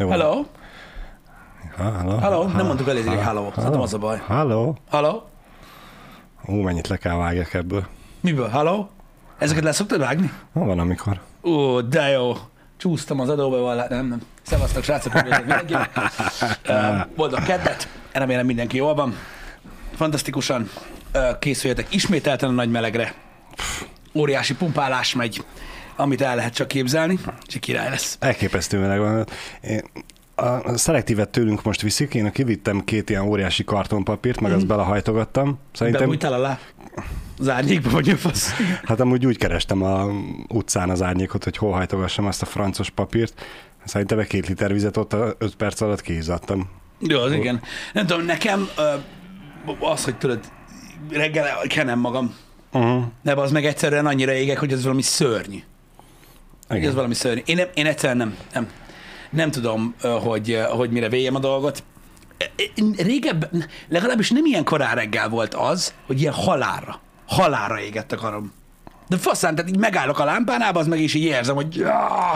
Jó. Hello? Hello? Hello? Nem mondtuk elég, hogy hello. Szerintem az a baj. Hello? Hello? Ú, mennyit le kell vágjak ebből. Miből? Hello? Ezeket le szoktad vágni? Ha, van amikor. Ó, de jó. Csúsztam az adóbevallás. Nem, nem. Szevasztok, srácok, Boldog kedvet. Remélem mindenki jól van. Fantasztikusan készüljetek ismételten a nagy melegre. Óriási pumpálás megy, amit el lehet csak képzelni, és király lesz. Elképesztő meleg van. Én, a szelektívet tőlünk most viszik, én kivittem két ilyen óriási kartonpapírt, meg azt belehajtogattam. Szerintem, Bebújtál alá? Az árnyékba vagy a fasz? hát amúgy úgy kerestem a utcán az árnyékot, hogy hol hajtogassam azt a francos papírt. Szerintem egy két liter vizet ott öt perc alatt kiizzadtam. Jó, az igen. Nem tudom, nekem az, hogy tudod, reggel kenem magam, Uh-huh. de az meg egyszerűen annyira égek, hogy ez valami szörnyű. Hogy ez Igen. valami szörnyű. Én, én egyszerűen nem, nem, nem tudom, hogy, hogy mire véjem a dolgot. Én Régebben, legalábbis nem ilyen korán reggel volt az, hogy ilyen halára, halára égett a karom. De faszán, tehát így megállok a lámpánál, az meg is így érzem, hogy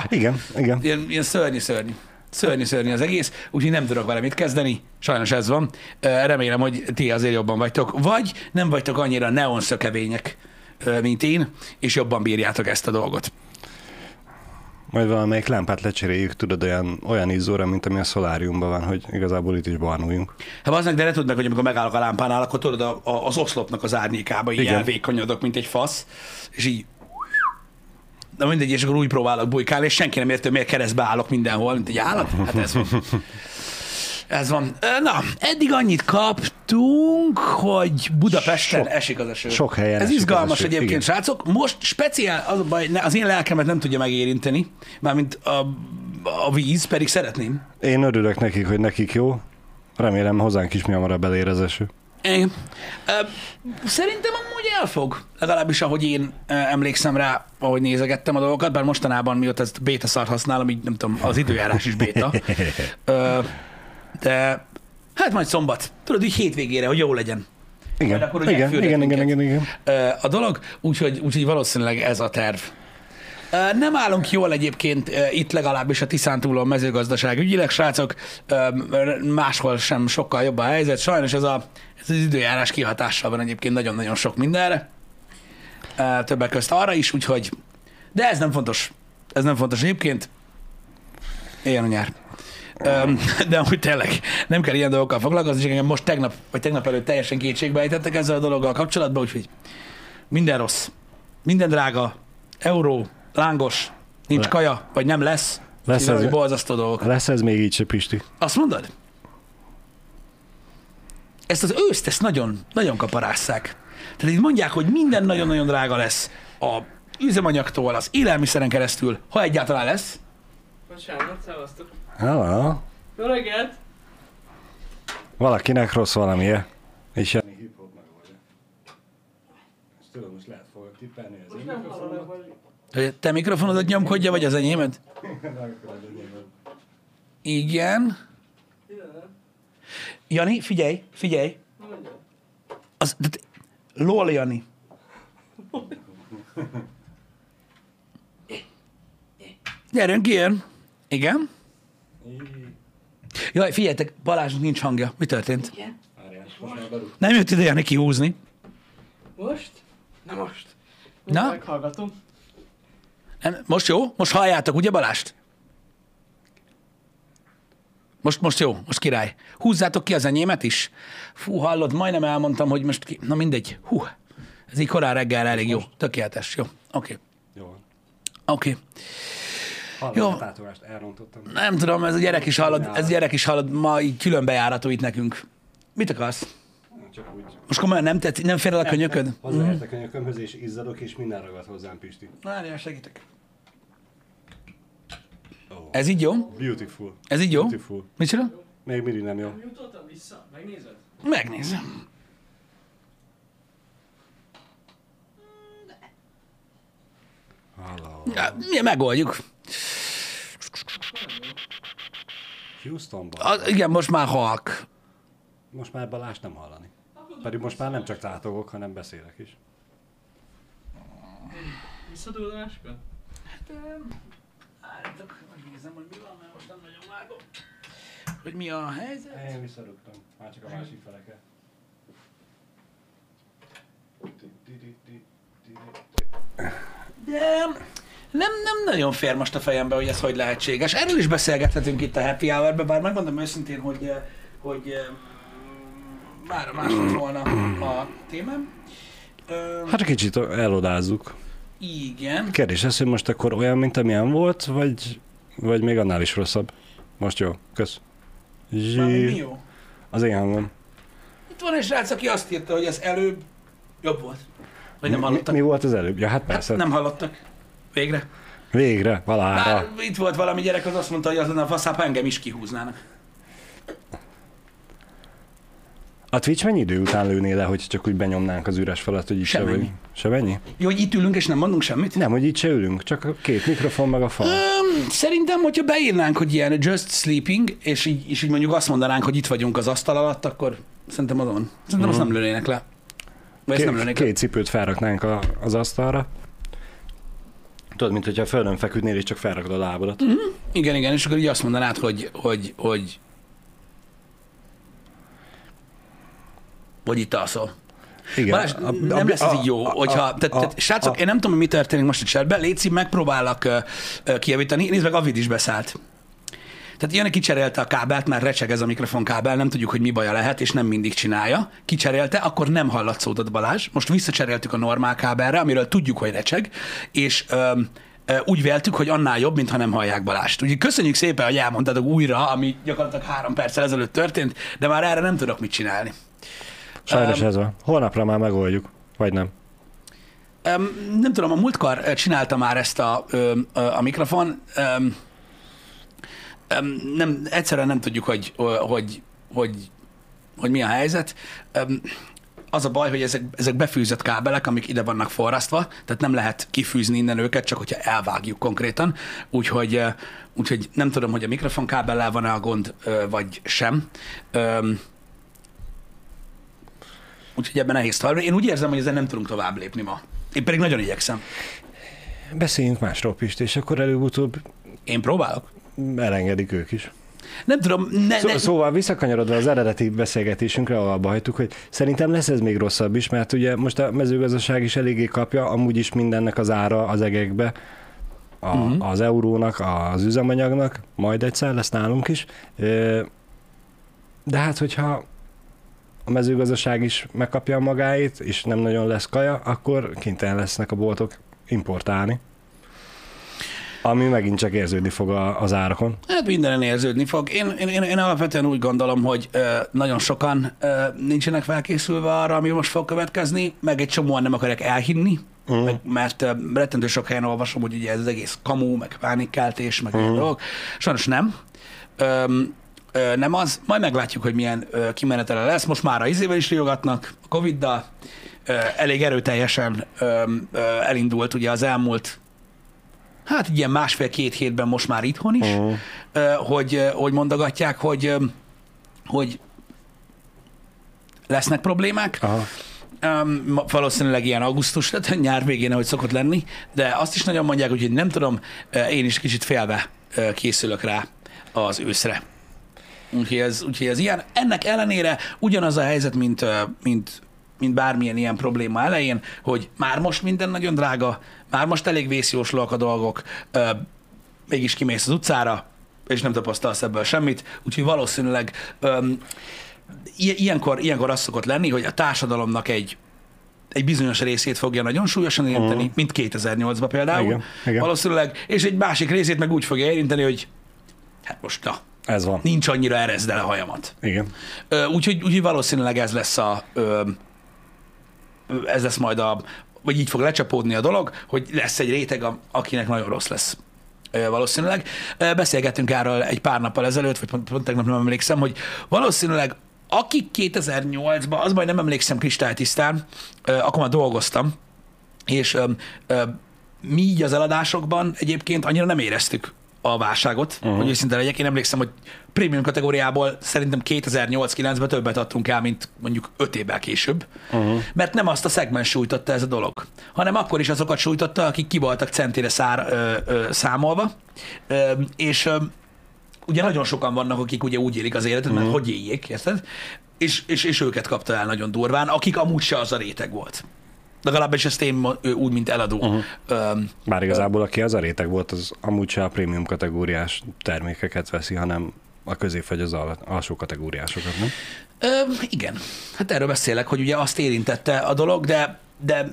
Igen, igen. ilyen, ilyen szörnyű, szörnyű. Szörnyű, szörnyű az egész, úgyhogy nem tudok vele mit kezdeni. Sajnos ez van. Remélem, hogy ti azért jobban vagytok. Vagy nem vagytok annyira neonszökevények, mint én, és jobban bírjátok ezt a dolgot. Majd valamelyik lámpát lecseréljük, tudod, olyan, olyan izzóra, mint ami a szoláriumban van, hogy igazából itt is barnuljunk. Hát az meg, de ne meg, hogy amikor megállok a lámpánál, akkor tudod, a, a, az oszlopnak az árnyékába így Igen. elvékonyodok, mint egy fasz, és így de mindegy, és akkor úgy próbálok bujkálni, és senki nem hogy miért keresztbe állok mindenhol, mint egy állat. Hát ez van. Ez van. Na, eddig annyit kaptunk, hogy Budapesten Sok- esik az eső. sok helyen Ez izgalmas eső, egyébként, igen. srácok. Most speciál, az a baj, az én lelkemet nem tudja megérinteni, mármint a, a víz, pedig szeretném. Én örülök nekik, hogy nekik jó. Remélem hozzánk is mi hamarabb elér az eső. Igen. Szerintem amúgy elfog. Legalábbis ahogy én emlékszem rá, ahogy nézegettem a dolgokat, bár mostanában mióta ezt béta szart használom, így nem tudom, az időjárás is béta. De hát majd szombat. Tudod, így hétvégére, hogy jó legyen. Igen, akkor ugye igen, igen, igen, igen, igen. A dolog, úgyhogy, úgyhogy valószínűleg ez a terv. Nem állunk jól egyébként itt legalábbis a Tiszántúlon mezőgazdaság ügyileg, srácok, máshol sem sokkal jobb a helyzet. Sajnos ez, a, ez az időjárás kihatással van egyébként nagyon-nagyon sok mindenre. Többek közt arra is, úgyhogy, de ez nem fontos. Ez nem fontos egyébként. Ilyen a nyár. De amúgy tényleg nem kell ilyen dolgokkal foglalkozni, és engem most tegnap, vagy tegnap előtt teljesen kétségbe ejtettek ezzel a dologgal kapcsolatban, úgyhogy minden rossz, minden drága, euró, lángos, nincs Le- kaja, vagy nem lesz. Lesz Lesz ez- ez borzasztó dolgok. Lesz ez még így se, Pisti? Azt mondod? Ezt az őszt, ezt nagyon, nagyon kaparásszák. Tehát itt mondják, hogy minden nagyon-nagyon drága lesz a üzemanyagtól, az élelmiszeren keresztül, ha egyáltalán lesz. Bocsánat, szevasztok. Hello. Jó reggelt! Valakinek rossz valamije. És Jani hip-hop megoldja. Ezt tudom, most lehet fogok tippelni az hallanak vagy. Hogy te mikrofonodat nyomkodja, vagy az enyémet? Igen. Jani, figyelj, figyelj. Az, de, lol, Jani. Gyerünk, ilyen. Igen. Jaj, figyeljetek, Balázsnak nincs hangja. Mi történt? Igen. Nem jött ide Jani kihúzni. Most? Na most. Na? Meghallgatom. Nem, most jó? Most halljátok, ugye Balást? Most, most jó, most király. Húzzátok ki az enyémet is. Fú, hallod, majdnem elmondtam, hogy most ki... Na mindegy. Hú, ez így korán reggel elég jó. Tökéletes. Jó, oké. Jó van. Oké. Hallom, Jó. a tátolást elrontottam. Nem tudom, ez a gyerek is hallod, ez a gyerek is hallod, ma így külön bejárató itt nekünk. Mit akarsz? Csak úgy. Most komolyan nem tetszik, nem fér el a könyököd? Hozzáértek a könyökömhöz, és izzadok, és minden ragad hozzám, Pisti. Várjál, segítek. Oh. Ez így jó? Beautiful. Ez így jó? Beautiful. Mit csinál? Még mindig nem jó. Jutottam vissza. Megnézed? Megnézem. Hello. Ja, mi megoldjuk. Houstonban. A, igen, most már halk. Most már Balást nem hallani. Pedig most már nem csak tátogok, hanem beszélek is. Visszadugod a másikat? Várjatok, megnézem, hogy mi van, mert most nem nagyon vágom. Hogy mi a helyzet? Én visszarúgtam, már csak a másik feleke. De nem, nem nagyon fér most a fejembe, hogy ez hogy lehetséges. Erről is beszélgethetünk itt a Happy Hour-ben, bár megmondom őszintén, hogy, eh, hogy eh, már más lett volna a témám. Hát kicsit elodázzuk. igen. Kérdés ez, hogy most akkor olyan, mint amilyen volt, vagy, vagy még annál is rosszabb? Most jó, kösz. Mármint mi Zsí. jó? Az én hangom. Itt van egy srác, aki azt írta, hogy ez előbb jobb volt. Vagy nem Mi, hallottak? mi volt az előbb? Ja, hát Hát persze. nem hallottak. Végre. Végre, valára. Bár itt volt valami gyerek, az azt mondta, hogy az lenne a faszább, ha engem is kihúznának. A Twitch mennyi idő után lőné le, hogy csak úgy benyomnánk az üres falat, hogy itt se Semennyi. vagy? Se mennyi? Jó, hogy itt ülünk és nem mondunk semmit? Nem, hogy itt se ülünk, csak a két mikrofon meg a fal. Öm, szerintem, hogyha beírnánk, hogy ilyen just sleeping, és így, és így mondjuk azt mondanánk, hogy itt vagyunk az asztal alatt, akkor szerintem azon. Szerintem azt nem lőnének le. Vagy ezt nem Két, lőnék le. két cipőt felraknánk a, az asztalra. Tudod, mint hogyha a földön feküdnél, és csak felrakod a lábadat. Mhm. Igen, igen, és akkor így azt mondanád, hogy, hogy, hogy, hogy itt alszol. Igen. Balázs, nem lesz ez így jó, hogyha, a- tehát, a- tehát srácok, a- én nem tudom, mi történik most a chatben, Léci, megpróbálok uh, uh, kijavítani, nézd meg, Avid is beszállt. Tehát Jani kicserélte a kábelt, már recseg ez a mikrofonkábel, nem tudjuk, hogy mi baja lehet, és nem mindig csinálja. Kicserélte, akkor nem hallatszódott Balázs. Most visszacseréltük a normál kábelre, amiről tudjuk, hogy recseg, és öm, úgy véltük, hogy annál jobb, mintha nem hallják Balást. Úgyhogy köszönjük szépen, hogy elmondtátok újra, ami gyakorlatilag három perccel ezelőtt történt, de már erre nem tudok mit csinálni. Sajnos Öm, ez van. Holnapra már megoldjuk. Vagy nem. Um, nem tudom, a múltkor csinálta már ezt a, ö, a mikrofon. Um, um, nem, egyszerűen nem tudjuk, hogy, hogy, hogy, hogy mi a helyzet. Az a baj, hogy ezek, ezek befűzött kábelek, amik ide vannak forrasztva, tehát nem lehet kifűzni innen őket, csak hogyha elvágjuk konkrétan. Úgyhogy, úgyhogy nem tudom, hogy a mikrofonkábellel van-e a gond, vagy sem. Úgyhogy ebben nehéz tovább. Én úgy érzem, hogy ezen nem tudunk tovább lépni ma. Én pedig nagyon igyekszem. Beszéljünk másról, Pist, és akkor előbb-utóbb Én próbálok. Elengedik ők is. Nem tudom, ne, Szó, ne, szóval visszakanyarodva az eredeti beszélgetésünkre, ahol abba hagytuk, hogy szerintem lesz ez még rosszabb is, mert ugye most a mezőgazdaság is eléggé kapja, amúgy is mindennek az ára az egekbe, a, uh-huh. az eurónak, az üzemanyagnak, majd egyszer lesz nálunk is. De hát, hogyha a mezőgazdaság is megkapja magáét, és nem nagyon lesz kaja, akkor kénytelen lesznek a boltok importálni. Ami megint csak érződni fog a, az árakon. hát mindenen érződni fog. Én, én, én, én alapvetően úgy gondolom, hogy ö, nagyon sokan ö, nincsenek felkészülve arra, ami most fog következni, meg egy csomóan nem akarják elhinni, Mhm. meg, mert rettentő sok helyen olvasom, hogy ugye ez az egész kamu, meg pánikkeltés, meg ilyen dolgok. Sajnos nem. Öm, ö, nem az. Majd meglátjuk, hogy milyen ö, kimenetele lesz. Most már a izével is riogatnak, a Covid-dal. Ö, elég erőteljesen ö, ö, elindult ugye az elmúlt hát ilyen másfél-két hétben most már itthon is, ö, hogy, hogy mondogatják, hogy, hogy lesznek problémák. Aha. Um, valószínűleg ilyen augusztus, tehát nyár végén, ahogy szokott lenni, de azt is nagyon mondják, hogy nem tudom, én is kicsit félve készülök rá az őszre. Úgyhogy ez, úgyhogy ez ilyen. Ennek ellenére ugyanaz a helyzet, mint, mint, mint bármilyen ilyen probléma elején, hogy már most minden nagyon drága, már most elég vészjóslóak a dolgok, ö, mégis kimész az utcára, és nem tapasztalsz ebből semmit, úgyhogy valószínűleg i- ilyenkor, ilyenkor az szokott lenni, hogy a társadalomnak egy egy bizonyos részét fogja nagyon súlyosan érinteni, uh-huh. mint 2008-ban például. Igen, igen. Valószínűleg, és egy másik részét meg úgy fogja érinteni, hogy hát most na, Ez van. nincs annyira erezd el a hajamat. Igen. Ö, Úgyhogy, úgyhogy valószínűleg ez lesz a ö, ö, ez lesz majd a, vagy így fog lecsapódni a dolog, hogy lesz egy réteg, akinek nagyon rossz lesz valószínűleg. Beszélgettünk erről egy pár nappal ezelőtt, vagy pont, pont tegnap nem emlékszem, hogy valószínűleg akik 2008-ban, az majd nem emlékszem kristálytisztán, akkor már dolgoztam, és mi így az eladásokban egyébként annyira nem éreztük a válságot, uh-huh. hogy őszinte legyek. Én emlékszem, hogy prémium kategóriából szerintem 2008-9-ben többet adtunk el, mint mondjuk 5 évvel később, uh-huh. mert nem azt a szegmens sújtotta ez a dolog, hanem akkor is azokat sújtotta, akik ki voltak centére szár, ö, ö, számolva, ö, és ö, ugye nagyon sokan vannak, akik ugye úgy élik az életet, mert hogy éljék, érted? És, és, és őket kapta el nagyon durván, akik amúgy se az a réteg volt. Legalábbis ezt én úgy, mint eladó. Uh-huh. Bár igazából aki az a réteg volt, az amúgy se a prémium kategóriás termékeket veszi, hanem a közép vagy az al- alsó kategóriásokat, nem? Ö, igen, hát erről beszélek, hogy ugye azt érintette a dolog, de de,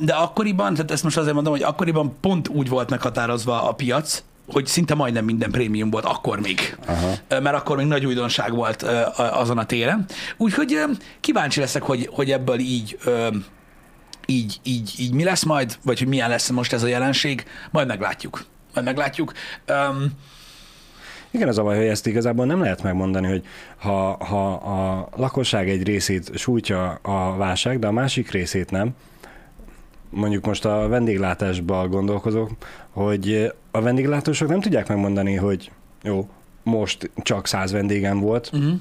de akkoriban, tehát ezt most azért mondom, hogy akkoriban pont úgy volt meghatározva a piac, hogy szinte majdnem minden prémium volt, akkor még. Aha. Mert akkor még nagy újdonság volt azon a téren. Úgyhogy kíváncsi leszek, hogy, hogy ebből így, így, így, így mi lesz majd, vagy hogy milyen lesz most ez a jelenség, majd meglátjuk. Majd meglátjuk. Um, Igen, az a baj, hogy ezt igazából nem lehet megmondani, hogy ha, ha a lakosság egy részét sújtja a válság, de a másik részét nem, mondjuk most a vendéglátásban gondolkozok, hogy a vendéglátósok nem tudják megmondani, hogy jó, most csak száz vendégem volt, uh-huh.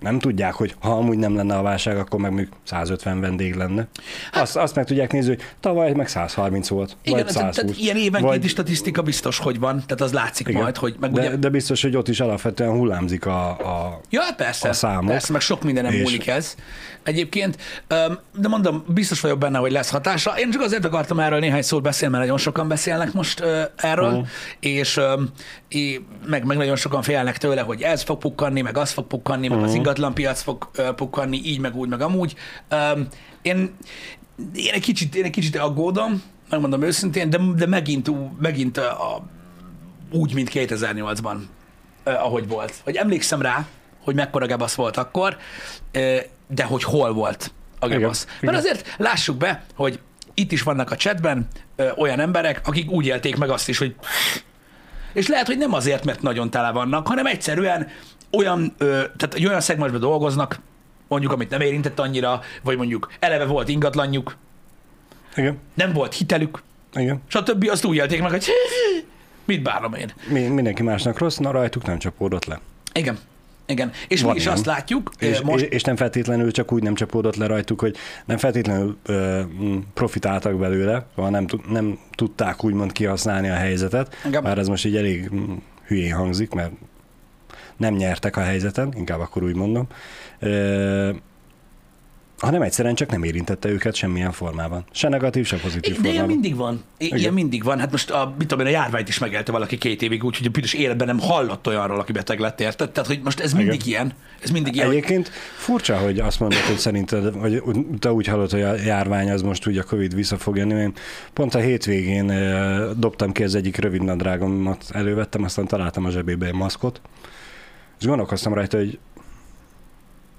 Nem tudják, hogy ha amúgy nem lenne a válság, akkor meg még 150 vendég lenne. Azt, azt meg tudják nézni, hogy tavaly meg 130 volt, Igen, vagy tehát, 120. tehát ilyen évenkénti vagy, statisztika biztos, hogy van, tehát az látszik igen. majd, hogy meg de, ugye... de biztos, hogy ott is alapvetően hullámzik a, a Ja, hát persze, a számok. persze, meg sok mindenem És- múlik ez egyébként. De mondom, biztos vagyok benne, hogy lesz hatása. Én csak azért akartam erről néhány szót beszélni, mert nagyon sokan beszélnek most erről, Mhm. és meg, meg nagyon sokan félnek tőle, hogy ez fog pukkanni, meg az fog pukkanni, meg az Mhm. ingatlanpiac fog ö, pukkanni, így, meg úgy, meg amúgy. Én, én, egy kicsit, én egy kicsit aggódom, megmondom őszintén, de, de megint, megint a, a, úgy, mint 2008-ban, eh, ahogy volt. Hogy emlékszem rá, hogy mekkora gebasz volt akkor, de hogy hol volt a Igen, gebasz. igen. Mert azért lássuk be, hogy itt is vannak a chatben eh, olyan emberek, akik úgy élték meg azt is, hogy és lehet, hogy nem azért, mert nagyon tele vannak, hanem egyszerűen olyan, ö, tehát egy olyan szegmensben dolgoznak, mondjuk, amit nem érintett annyira, vagy mondjuk eleve volt ingatlanjuk, Igen, nem volt hitelük, igen. stb. Azt úgy élték meg, hogy mit bánom én. Mi, mindenki másnak rossz, na rajtuk nem csapódott le. Igen. Igen. És Van mi is ilyen. azt látjuk, És, és, most... és, és nem feltétlenül csak úgy nem csapódott le rajtuk, hogy nem feltétlenül ö, profitáltak belőle, vagy nem, tud- nem tudták úgymond kihasználni a helyzetet, Igen. bár ez most így elég hülyén hangzik, mert nem nyertek a helyzeten, inkább akkor úgy mondom, hanem egyszerűen csak nem érintette őket semmilyen formában. Se negatív, se pozitív De ilyen formában. mindig van. I- Ilyen Igen. mindig van. Hát most a, mit tudom én, a járványt is megélte valaki két évig, úgyhogy a büdös életben nem hallott olyanról, aki beteg lett, érted? Tehát, hogy most ez mindig ilyen. Ez mindig ilyen. hogy- Egyébként furcsa, hogy azt mondod, hogy szerinted, vagy te úgy hallod, hogy a járvány az most úgy a Covid vissza fog jönni. Én pont a hétvégén dobtam ki az egyik rövid nadrágomat, elővettem, aztán találtam a zsebébe egy maszkot, és gondolkoztam rajta, hogy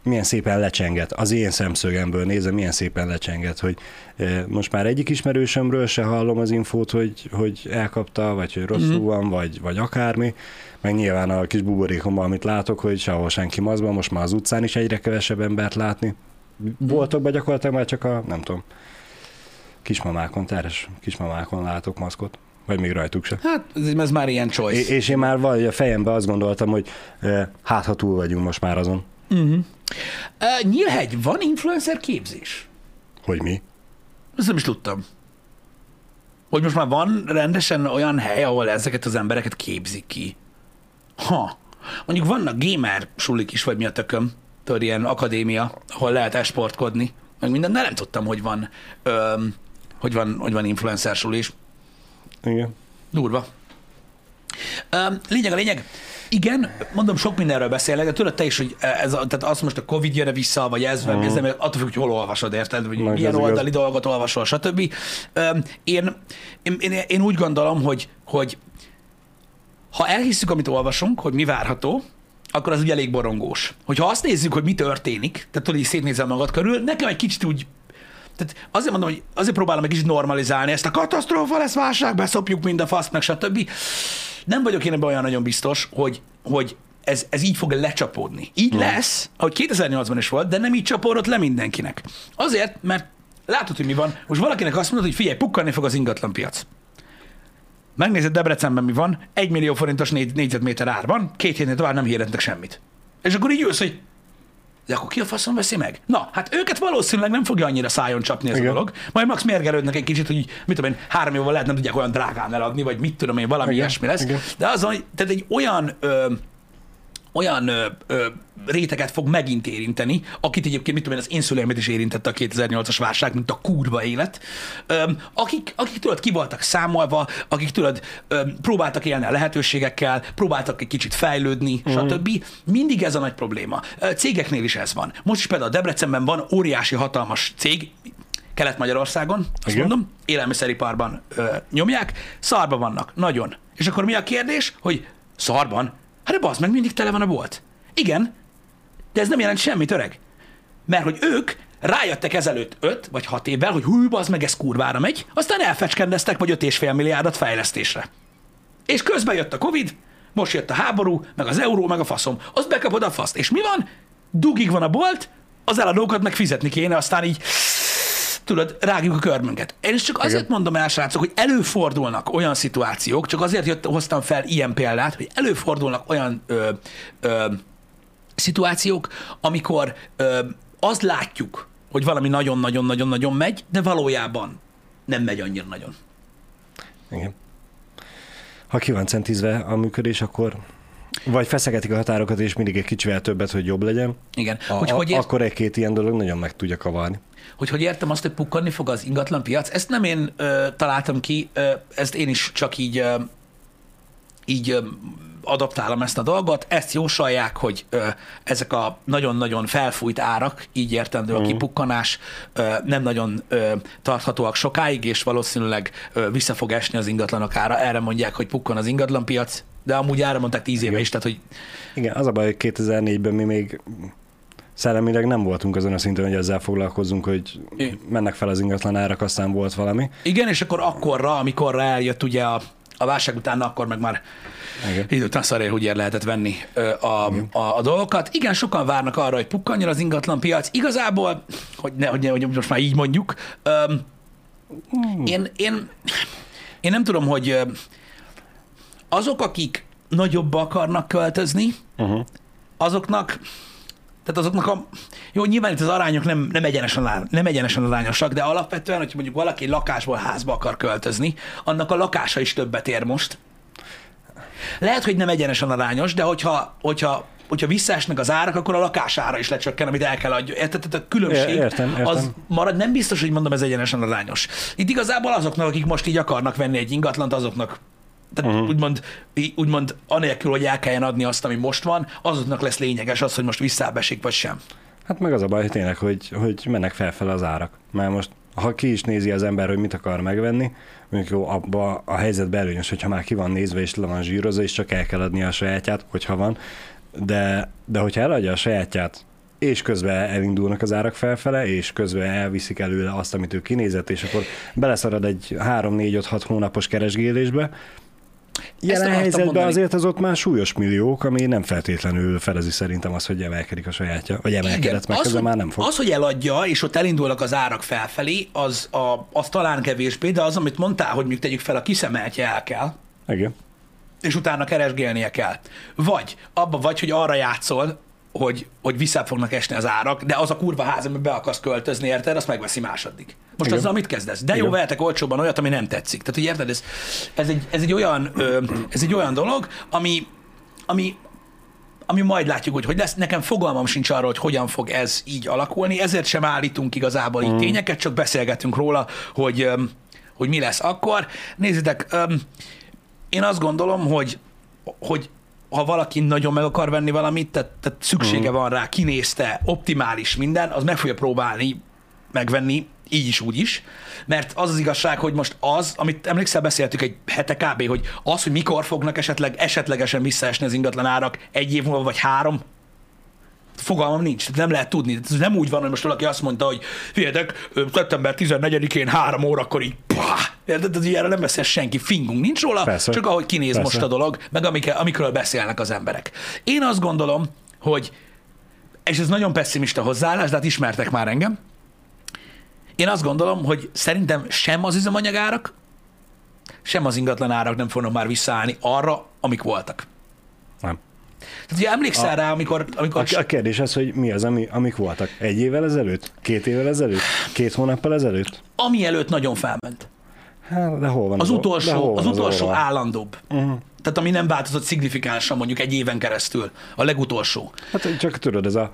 milyen szépen lecsenget, az én szemszögemből nézem, milyen szépen lecsenget, hogy most már egyik ismerősömről se hallom az infót, hogy, hogy elkapta, vagy hogy rosszul van, vagy, vagy akármi, meg nyilván a kis buborékomban, amit látok, hogy sehol senki mazban, most már az utcán is egyre kevesebb embert látni. Boltokban gyakorlatilag már csak a, nem tudom, kismamákon, teres kismamákon látok maszkot, vagy még rajtuk se. Hát ez, már ilyen choice. É- és én már vagy a fejembe azt gondoltam, hogy hát ha túl vagyunk most már azon, Uh, Nyílhegy, van influencer képzés? hogy mi. Ezt nem is tudtam. Hogy most már van rendesen olyan hely, ahol ezeket az embereket képzik ki. Ha. Mondjuk vannak gamer sulik is, vagy mi a tököm, tudod, ilyen akadémia, ahol lehet esportkodni, meg minden, de nem tudtam, hogy van, öm, hogy van, hogy van influencer suli is. Igen. Durva. Lényeg a lényeg. Igen, mondom, sok mindenről beszélek, de tudod te is, hogy ez a, tehát az most a Covid jön vissza, vagy ez, vagy ez nem, attól függ, hogy hol olvasod, érted? Vagy Meg milyen ez igaz. oldali dolgot olvasol, stb. Én, én, én, én úgy gondolom, hogy, hogy ha elhisszük, amit olvasunk, hogy mi várható, akkor az ugye elég borongós. Hogyha azt nézzük, hogy mi történik, tehát tudod, így szétnézel magad körül, nekem egy kicsit úgy tehát azért mondom, hogy azért próbálom egy kicsit normalizálni ezt a katasztrófa lesz, válság, beszopjuk mind a faszt, meg stb. Nem vagyok én ebben olyan nagyon biztos, hogy, hogy ez, ez így fog lecsapódni. Így Hmm. lesz, ahogy 2008-ban is volt, de nem így csapódott le mindenkinek. Azért, mert látod, hogy mi van. Most valakinek azt mondod, hogy figyelj, pukkanni fog az ingatlanpiac. Megnézed Debrecenben mi van, egy millió forintos négy, négyzetméter árban, két hétnél tovább nem hirdettek semmit. És akkor így ülsz, hogy De akkor ki a faszon veszi meg? Na, hát őket valószínűleg nem fogja annyira szájon csapni ez Igen. a dolog. Majd max mérgelődnek egy kicsit, hogy mit tudom én, három évvel lehet nem tudják olyan drágán eladni, vagy mit tudom én, valami Igen. ilyesmi lesz. Igen. De azon, tehát egy olyan ö, olyan ö, ö, réteget fog megint érinteni, akit egyébként, mit tudom én, az én szüleimet is érintette a 2008-as válság, mint a kurva élet, ö, akik, akik tudod, ki voltak számolva, akik tudod, ö, próbáltak élni a lehetőségekkel, próbáltak egy kicsit fejlődni, mm. stb. Mindig ez a nagy probléma. Cégeknél is ez van. Most is például Debrecenben van óriási, hatalmas cég, Kelet-Magyarországon, azt Igen. mondom, élelmiszeriparban ö, nyomják, szarba vannak, nagyon. És akkor mi a kérdés, hogy szarban? Hát de bazd meg, mindig tele van a bolt. Igen, de ez nem jelent semmit, öreg. Mert hogy ők rájöttek ezelőtt 5 vagy 6 évvel, hogy hú, bazd meg, ez kurvára megy, aztán elfecskendeztek vagy 5,5 milliárdot fejlesztésre. És közben jött a Covid, most jött a háború, meg az euró, meg a faszom. Azt bekapod a faszt. És mi van? Dugig van a bolt, az eladókat meg fizetni kéne, aztán így tudod, rágjuk a körmünket. Én is csak azért Igen. mondom el, srácok, hogy előfordulnak olyan szituációk, csak azért jött, hoztam fel ilyen példát, hogy előfordulnak olyan ö, ö, szituációk, amikor ö, azt látjuk, hogy valami nagyon-nagyon-nagyon-nagyon megy, de valójában nem megy annyira nagyon. Igen. Ha ki van centízve a működés, akkor vagy feszegetik a határokat, és mindig egy kicsivel többet, hogy jobb legyen, Igen. a, hogy, a, hogy, ért, akkor egy-két ilyen dolog nagyon meg tudja kavarni. hogy hogy értem azt, hogy pukkanni fog az ingatlan piac, ezt nem én ö, találtam ki, ö, ezt én is csak így ö, így ö, adaptálom ezt a dolgot, ezt jósolják, hogy ö, ezek a nagyon-nagyon felfújt árak, így értendő a kipukkanás, ö, nem nagyon ö, tarthatóak sokáig, és valószínűleg ö, vissza fog esni az ingatlanok ára. Erre mondják, hogy pukkan az ingatlanpiac, de amúgy erre mondták tíz éve is, tehát hogy Igen, az a baj, hogy 2004-ben mi még szellemileg nem voltunk azon a szinten, hogy ezzel foglalkozzunk, hogy Igen. mennek fel az ingatlan árak, aztán volt valami. igen, és akkor akkorra, amikorra eljött ugye a, a válság után, akkor meg már Igen. idő után szarért lehetett venni a, a, a dolgokat. Igen, sokan várnak arra, hogy pukkanjon az ingatlan piac. Igazából, hogy, ne, hogy, ne, hogy most már így mondjuk, öm, én, én, én nem tudom, hogy azok, akik nagyobbba akarnak költözni, Uh-huh. azoknak, tehát azoknak a, jó, nyilván itt az arányok nem, nem, egyenesen, nem egyenesen arányosak, de alapvetően, hogyha mondjuk valaki lakásból házba akar költözni, annak a lakása is többet ér most. Lehet, hogy nem egyenesen arányos, de hogyha, hogyha, hogyha visszaesnek az árak, akkor a lakására is lecsökken, amit el kell adja. Érted? Tehát a különbség értem, értem. az marad, nem biztos, hogy mondom, ez egyenesen arányos. Itt igazából azoknak, akik most így akarnak venni egy ingatlant, azoknak tehát uh-huh. úgymond, úgymond anélkül, hogy el kelljen adni azt, ami most van, azoknak lesz lényeges az, hogy most visszábesik vagy sem. Hát meg az a baj hogy tényleg, hogy, hogy mennek felfel az árak. Mert most, ha ki is nézi az ember, hogy mit akar megvenni, mondjuk jó, abba a helyzetben előnyös, hogyha már ki van nézve és le van zsírozva, és csak el kell adni a sajátját, hogyha van. De, de hogyha eladja a sajátját, és közben elindulnak az árak felfele, és közben elviszik előle azt, amit ő kinézett, és akkor beleszarad egy 3-4-5-6 hónapos keresgélésbe, Jelen helyzetben mondani. azért az ott már súlyos milliók, ami nem feltétlenül felezi szerintem az, hogy emelkedik a sajátja, vagy emelkedett, meg az, hogy, már nem fog. az, hogy eladja, és ott elindulnak az árak felfelé, az, a, az talán kevésbé, de az, amit mondtál, hogy mondjuk tegyük fel, a kiszemeltje el kell, Igen. és utána keresgélnie kell. Vagy abba vagy, hogy arra játszol, hogy, hogy vissza fognak esni az árak, de az a kurva ház, amiben be akarsz költözni, érted, azt megveszi második. Most Igen. azzal mit kezdesz? De jó, Igen. vehetek olcsóban olyat, ami nem tetszik. Tehát, hogy érted, ez, ez, egy, ez, egy, olyan, ö, ez egy olyan dolog, ami, ami, ami majd látjuk, hogy hogy lesz. Nekem fogalmam sincs arról, hogy hogyan fog ez így alakulni, ezért sem állítunk igazából így tényeket, csak beszélgetünk róla, hogy, hogy mi lesz akkor. Nézzétek, én azt gondolom, hogy, hogy ha valaki nagyon meg akar venni valamit, tehát, tehát szüksége van rá, kinézte, optimális minden, az meg fogja próbálni megvenni, így is, úgy is. Mert az az igazság, hogy most az, amit emlékszel, beszéltük egy hete kb., hogy az, hogy mikor fognak esetleg esetlegesen visszaesni az ingatlan árak egy év múlva, vagy három, fogalmam nincs, tehát nem lehet tudni. Ez nem úgy van, hogy most valaki azt mondta, hogy figyeljetek, szeptember 14-én három órakor így, pá, érted, az ilyenre nem beszél senki, fingunk nincs róla, Persze. csak ahogy kinéz Persze. most a dolog, meg amik, amikről beszélnek az emberek. Én azt gondolom, hogy, és ez nagyon pessimista hozzáállás, de hát ismertek már engem, én azt gondolom, hogy szerintem sem az üzemanyagárak, sem az ingatlan árak nem fognak már visszaállni arra, amik voltak. Tehát ugye emlékszel rá, amikor, amikor A, a kérdés az, hogy mi az, ami, amik voltak. Egy évvel ezelőtt? Két évvel ezelőtt? Két hónappal ezelőtt? ami előtt nagyon felment. Hát, de hol van Az de utolsó, hol van az utolsó orva? állandóbb. Uh-huh. Tehát ami nem változott szignifikánsan mondjuk egy éven keresztül. A legutolsó. Hát csak tudod, ez a...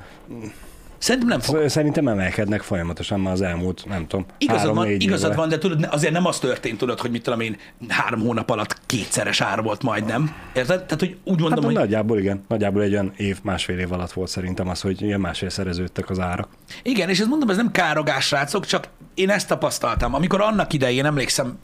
Szerintem nem fog. Szerintem emelkednek folyamatosan már az elmúlt, nem tudom, Igazad, három, van, igazad évben. van, de tudod, azért nem az történt, tudod, hogy mit tudom én, három hónap alatt kétszeres ár volt majdnem. Érted? Tehát, hogy úgy mondom, Hát hogy nagyjából igen, nagyjából egy olyan év, másfél év alatt volt szerintem az, hogy ilyen másfél szereződtek az árak. Igen, és ezt mondom, ez nem károgás, srácok, csak én ezt tapasztaltam. Amikor annak idején, emlékszem,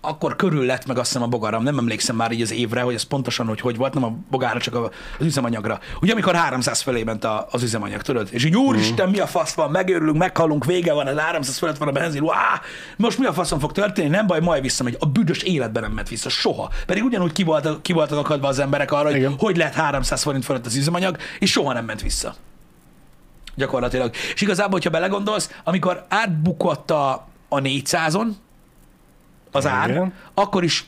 akkor körül lett meg azt hiszem a bogaram, nem emlékszem már így az évre, hogy ez pontosan, hogy hogy volt, nem a bogára, csak a- az üzemanyagra. Ugye amikor 300 fölé ment a, az üzemanyag, tudod? És így úristen, mi a fasz van, megőrülünk, meghalunk, vége van, ez 300 fölött van a benzin, Uá! most mi a faszon fog történni, nem baj, majd visszamegy. A büdös életben nem ment vissza, soha. Pedig ugyanúgy ki voltak, ki voltak akadva az emberek arra, hogy hogy lehet 300 forint fölött az üzemanyag, és soha nem ment vissza gyakorlatilag. És igazából, hogyha belegondolsz, amikor átbukott a, a 400-on az ár, Igen. akkor is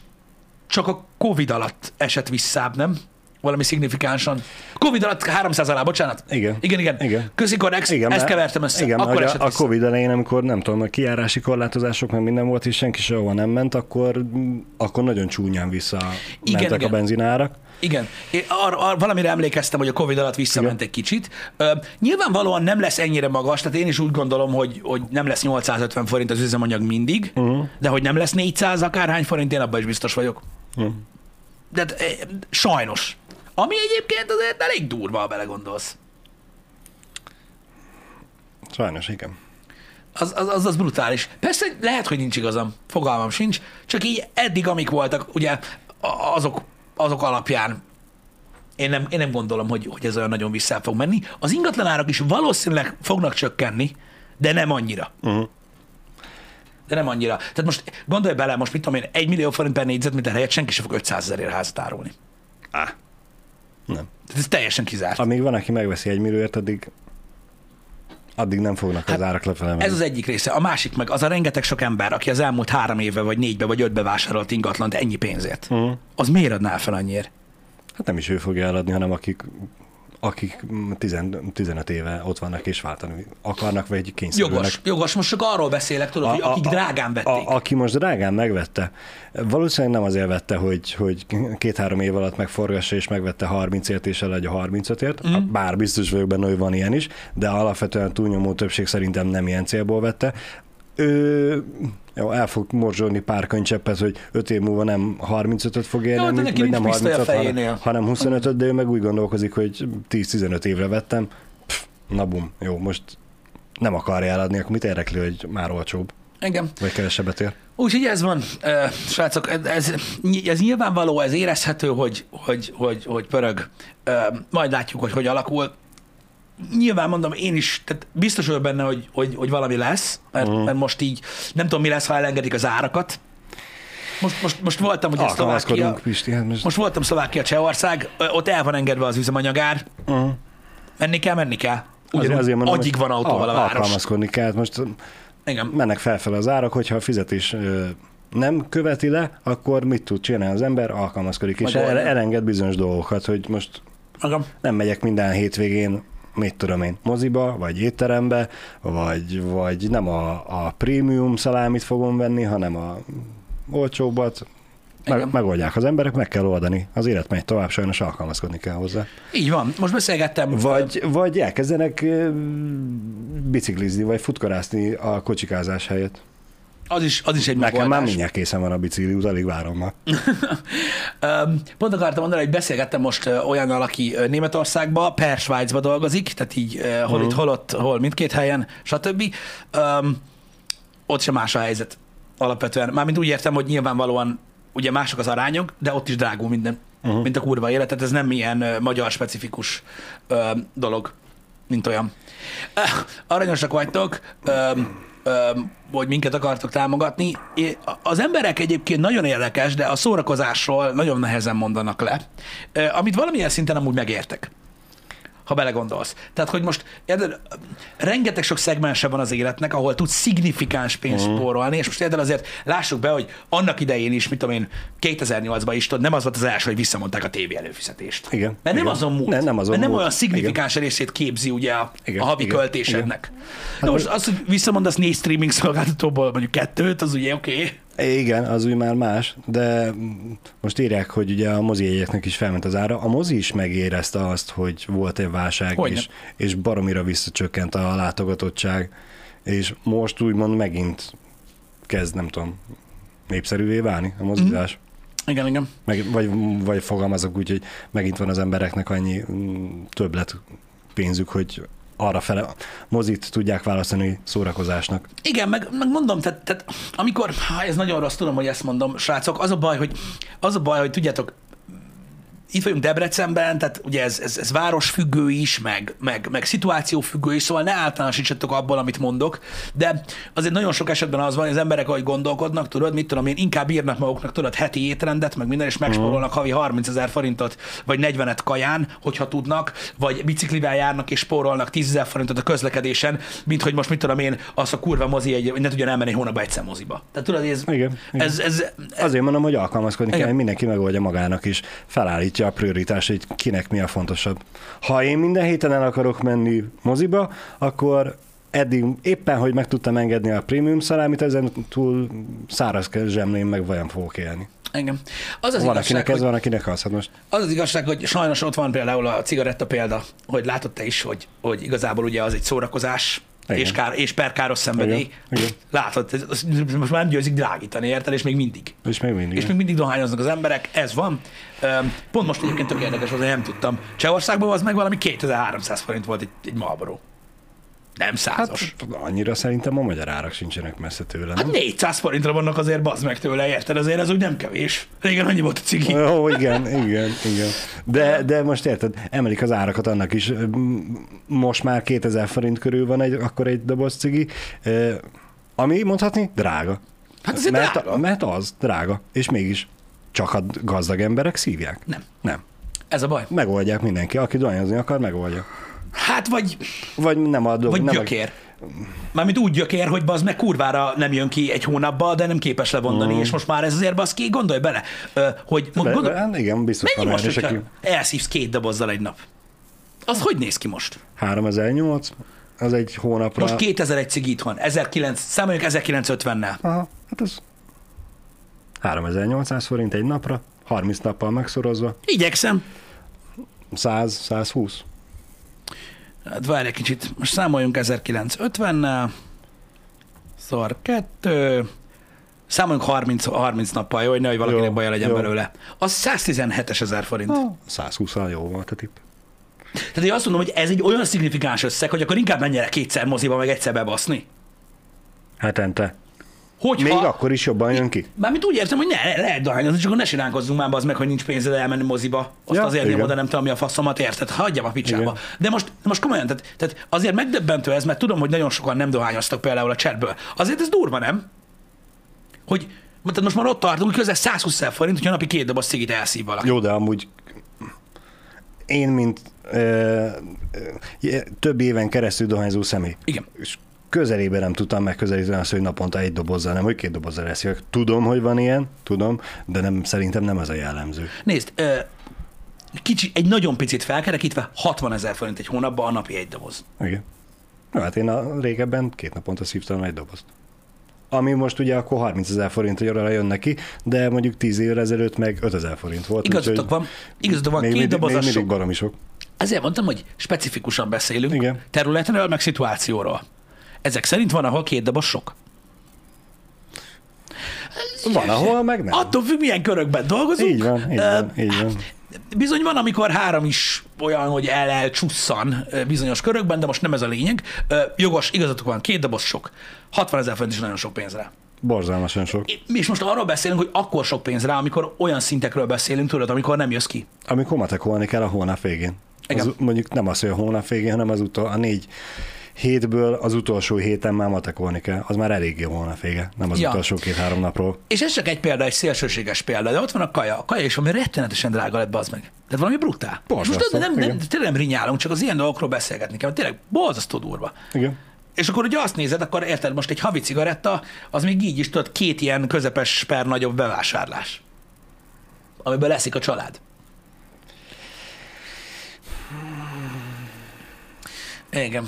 csak a Covid alatt esett visszább, nem? Valami szignifikánsan. Covid alatt 300 alá, bocsánat. Igen. Igen, igen. Igen. Közi Correx, Igen, ezt kevertem össze. Igen, akkor a, a. Covid elején, amikor nem tudom, a kijárási korlátozások, mert minden volt, és senki sehova nem ment, akkor, akkor nagyon csúnyán vissza Igen, mentek igen. a benzinárak. Igen, én ar, ar, valamire emlékeztem, hogy a Covid alatt visszament egy kicsit. Ö, nyilvánvalóan nem lesz ennyire magas, tehát én is úgy gondolom, hogy, hogy nem lesz 850 forint az üzemanyag mindig, uh-huh. de hogy nem lesz 400 akárhány forint, én abban is biztos vagyok. Uh-huh. De hát, eh, sajnos. Ami egyébként azért elég durva, ha belegondolsz. Sajnos, igen. Az, az, az, az brutális. Persze lehet, hogy nincs igazam, fogalmam sincs, csak így eddig, amik voltak, ugye azok, azok alapján én nem, én nem gondolom, hogy, hogy ez olyan nagyon vissza fog menni. Az ingatlanárak is valószínűleg fognak csökkenni, de nem annyira. Uh-huh. De nem annyira. Tehát most gondolj bele, most mit tudom én, egy millió forint per négyzetméter helyett senki sem fog 500 ezerért házat árulni. Á. Nem. Ez teljesen kizárt. Amíg van, aki megveszi egy millióért, addig, addig nem fognak az árak. Hát Ez az egyik része. A másik meg az a rengeteg sok ember, aki az elmúlt három éve, vagy négybe, vagy ötbe vásárolt ingatlant ennyi pénzért. Uh-huh. Az miért adná fel annyiért? Hát nem is ő fogja eladni, hanem akik, akik 10, 15 éve ott vannak és váltani akarnak, vagy kényszerülnek. Jogos, jogos. Most csak arról beszélek, tudod, hogy akik drágán vették. A, aki most drágán megvette, valószínűleg nem azért vette, hogy, hogy két-három év alatt megforgassa és megvette 30ért és eladja 35ért, mm. bár biztos vagyok benne, hogy van ilyen is, de alapvetően túlnyomó többség szerintem nem ilyen célból vette. Ő jó, el fog morzsolni pár könycseppet, hogy 5 év múlva nem 35-öt fog élni, vagy nincs nem pisztoly a 30 fejénél. hanem, hanem 25-öt, de ő meg úgy gondolkozik, hogy 10-15 évre vettem, Pff, na bum, jó, most nem akarja eladni, akkor mit érdekli, hogy már olcsóbb, Engem. vagy kevesebbet ér? Úgyhogy ez van, ö, srácok, ez, ez, nyilvánvaló, ez érezhető, hogy, hogy, hogy, hogy pörög. Ö, majd látjuk, hogy hogy alakul. Nyilván mondom, én is, tehát biztos vagyok benne, hogy, hogy, hogy valami lesz, mert, uh-huh. mert most így nem tudom, mi lesz, ha elengedik az árakat. Most, most, most voltam ugye Szlovákia, Pisti, hát most... most voltam Szlovákia, Csehország, ott el van engedve az üzemanyagár. uh, Menni kell, menni kell. azért, Ugyanúgy azért mondom, agyig van autóval a al- város. Alkalmazkodni kell, hát most Igen. mennek felfel az árak, hogyha a fizetés nem követi le, akkor mit tud csinálni az ember? Alkalmazkodik, és Megoldja. el, elenged bizonyos dolgokat, hogy most Igen. nem megyek minden hétvégén, mit tudom én, moziba, vagy étterembe, vagy, vagy nem a, a prémium szalámit fogom venni, hanem a olcsóbbat. Meg, megoldják az emberek, meg kell oldani. Az élet megy tovább, sajnos alkalmazkodni kell hozzá. Így van. Most beszélgettem. Vagy, vagy elkezdenek biciklizni, vagy futkarászni a kocsikázás helyett. Az is, az is egy Nekem már mindjárt készen van a bicikli, alig várom ma. Öm, Pont akartam mondani, hogy beszélgettem most olyannal, aki Németországba, per Svájcba dolgozik, tehát így hol itt, hol ott, hol mindkét helyen, stb. Öm, Ott sem más a helyzet alapvetően. Mármint úgy értem, hogy nyilvánvalóan ugye mások az arányok, de ott is drágul minden, uh-huh. mint a kurva élet. Tehát ez nem ilyen magyar specifikus ö, dolog, mint olyan. Öh, Aranyosak vagytok, öm, hogy minket akartok támogatni. Az emberek egyébként nagyon érdekes, de a szórakozásról nagyon nehezen mondanak le, amit valamilyen szinten amúgy megértek. Ha belegondolsz. Tehát, hogy most érted, rengeteg sok szegmense van az életnek, ahol tudsz szignifikáns pénzt uh-huh. spórolni, és most érted azért lássuk be, hogy annak idején is, mit tudom én, 2008-ban is, tudod, nem az volt az első, hogy visszamondták a tévé előfizetést. Igen, Mert nem igen. azon múlt. Nem, nem azon mert nem múlt. olyan szignifikáns részét képzi ugye a, Igen, a havi igen, költésednek. Na most az, hogy visszamondasz négy streaming szolgáltatóból mondjuk kettőt, az ugye oké. Okay. Igen, az úgy már más, de most írják, hogy ugye a mozi jegyeknek is felment az ára. A mozi is megérezte azt, hogy volt egy válság, Hogyne. és, és baromira visszacsökkent a látogatottság, és most úgymond megint kezd, nem tudom, népszerűvé válni a mozizás. Igen, igen. Meg, vagy, vagy fogalmazok úgy, hogy megint van az embereknek annyi mm, többlet pénzük, hogy arra fele mozit tudják választani szórakozásnak. Igen, meg, meg mondom, tehát, tehát amikor, ha ez nagyon rossz, tudom, hogy ezt mondom, srácok, az a baj, hogy, az a baj, hogy tudjátok, itt vagyunk Debrecenben, tehát ugye ez, ez, ez városfüggő is, meg, meg, meg szituációfüggő is, szóval ne általánosítsatok abból, amit mondok, de azért nagyon sok esetben az van, hogy az emberek, ahogy gondolkodnak, tudod, mit tudom én, inkább írnak maguknak, tudod, heti étrendet, meg minden, és megspórolnak havi 30 ezer forintot, vagy 40-et kaján, hogyha tudnak, vagy biciklivel járnak és spórolnak 10 ezer forintot a közlekedésen, mint hogy most mit tudom én, az a kurva mozi egy, ne tudjon elmenni hónapba egyszer moziba. Tehát tudod, ez, Igen, igen. ez, ez, Azért mondom, hogy alkalmazkodni Igen. kell, mindenki megoldja magának is, felállítja a prioritás, hogy kinek mi a fontosabb. Ha én minden héten el akarok menni moziba, akkor eddig éppen, hogy meg tudtam engedni a prémium szalámit, ezen túl száraz zsemlén meg vajon fogok élni. engem. Az az van, igazság, akinek hogy... ez, van, akinek az. Hát most Az az igazság, hogy sajnos ott van például a cigaretta példa, hogy látod te is, hogy, hogy igazából ugye az egy szórakozás, Igen. és, kár, és per káros szenvedély. Igen, igen. Látod, ez, az, most már nem győzik drágítani, érted? És még mindig. és még mindig. És még mindig dohányoznak az emberek, ez van. Pont most egyébként tök érdekes hogy nem tudtam. Csehországban az meg valami 2300 forint volt egy, egy Marlboro. Nem százas. Hát annyira szerintem a magyar árak sincsenek messze tőle, Hát nem? 400 forintra vannak azért bazd meg tőle, érted? Azért ez úgy nem kevés. Régen annyi volt a cigi. Ó, igen, igen, igen. De, de most érted, emelik az árakat annak is. Most már 2000 forint körül van egy, akkor egy doboz cigi, ami mondhatni drága. Hát azért mert, drága. mert az drága, és mégis csak a gazdag emberek szívják. Nem. Nem. Ez a baj. Megoldják mindenki, aki dohányozni akar, megoldja. Hát vagy Vagy nem a Vagy nem gyökér. Mármint úgy gyökér, hogy az meg kurvára nem jön ki egy hónapba, de nem képes levondani, mm. és most már ez azért basz ki, gondolj bele, hogy A... gondol, De, igen, biztos mennyi van most, hogyha aki elszívsz két dobozzal egy nap? Az hogy néz ki most? 3008, az egy hónapra. Most 2000 egy cigi itthon, 1900, számoljuk 1950-nel. Aha, hát az 3800 forint egy napra, 30 nappal megszorozva, Igyekszem. 100, 120. Hát várj egy kicsit, most számoljunk 1950-nel, szor kettő, számoljunk 30, 30 nappal, jó, hogy nehogy valakinek Jó, baja legyen jó. belőle. Az 117 ezer forint. 120 jó volt a tipp. Tehát én azt mondom, hogy ez egy olyan szignifikáns összeg, hogy akkor inkább menjen el kétszer moziba, meg egyszer bebaszni. Hetente. Hogyha... Még akkor is jobban jön ki. Mármint úgy értem, hogy ne, le- lehet dohányozni, csak akkor ne siránkozzunk már az meg, hogy nincs pénzed elmenni moziba. Azt Ja, azért nem igen. oda nem tudom, mi a faszomat érted. Hagyjam a picsába. Igen. De most, most komolyan, tehát, tehát, azért megdöbbentő ez, mert tudom, hogy nagyon sokan nem dohányoztak például a chatből. Azért ez durva, nem? Hogy tehát most már ott tartunk, hogy közel 120 ezer forint, hogyha napi két doboz cigit elszív valaki. Jó, de amúgy én, mint ö, ö, több éven keresztül dohányzó személy, Igen. és közelében nem tudtam megközelíteni azt, hogy naponta egy dobozzal, nem, hogy két dobozzal eszek. Tudom, hogy van ilyen, tudom, de nem, szerintem nem ez a jellemző. Nézd, kicsi, egy nagyon picit felkerekítve 60 ezer forint egy hónapban a napi egy doboz. Igen. Na, hát én a régebben két naponta szívtam egy dobozt. Ami most ugye akkor 30 ezer forintra jön neki, de mondjuk 10 évvel ezelőtt meg 5 ezer forint volt. Igazatok van, igazatok van, még, két doboz még az mindig baromi sok. Ezért mondtam, hogy specifikusan beszélünk Igen. területről, meg szituációról. Ezek szerint van, ahol két doboz sok. Van, ahol meg nem. Attól függ, milyen körökben dolgozunk. Így van, így van, így van. Bizony van, amikor három is olyan, hogy el elcsusszan ö, bizonyos körökben, de most nem ez a lényeg. Jogos, igazatok van, két doboz sok. 60 ezer forint is nagyon sok pénzre. Borzalmasan sok. Mi is most arról beszélünk, hogy akkor sok pénzre, amikor olyan szintekről beszélünk, tudod, amikor nem jössz ki. Amikor matekolni kell a hónap végén. Igen. Az, mondjuk nem az, hogy a hónap végén, hanem az utol, a négy hétből az utolsó héten már matekolni kell. Az már eléggé hónap vége, nem az Ja. utolsó két-három napról. És ez csak egy példa, egy szélsőséges példa, de ott van a kaja. A kaja is valami rettenetesen drága lett, az meg. Tehát valami brutál. Most nem, nem, igen. tényleg nem rinyálunk, csak az ilyen dolgokról beszélgetni kell, tényleg borzasztó durva. Igen. És akkor, hogyha azt nézed, akkor érted, most egy havi cigaretta, az még így is tudod két ilyen közepes per nagyobb bevásárlás, amiből leszik a család. Igen.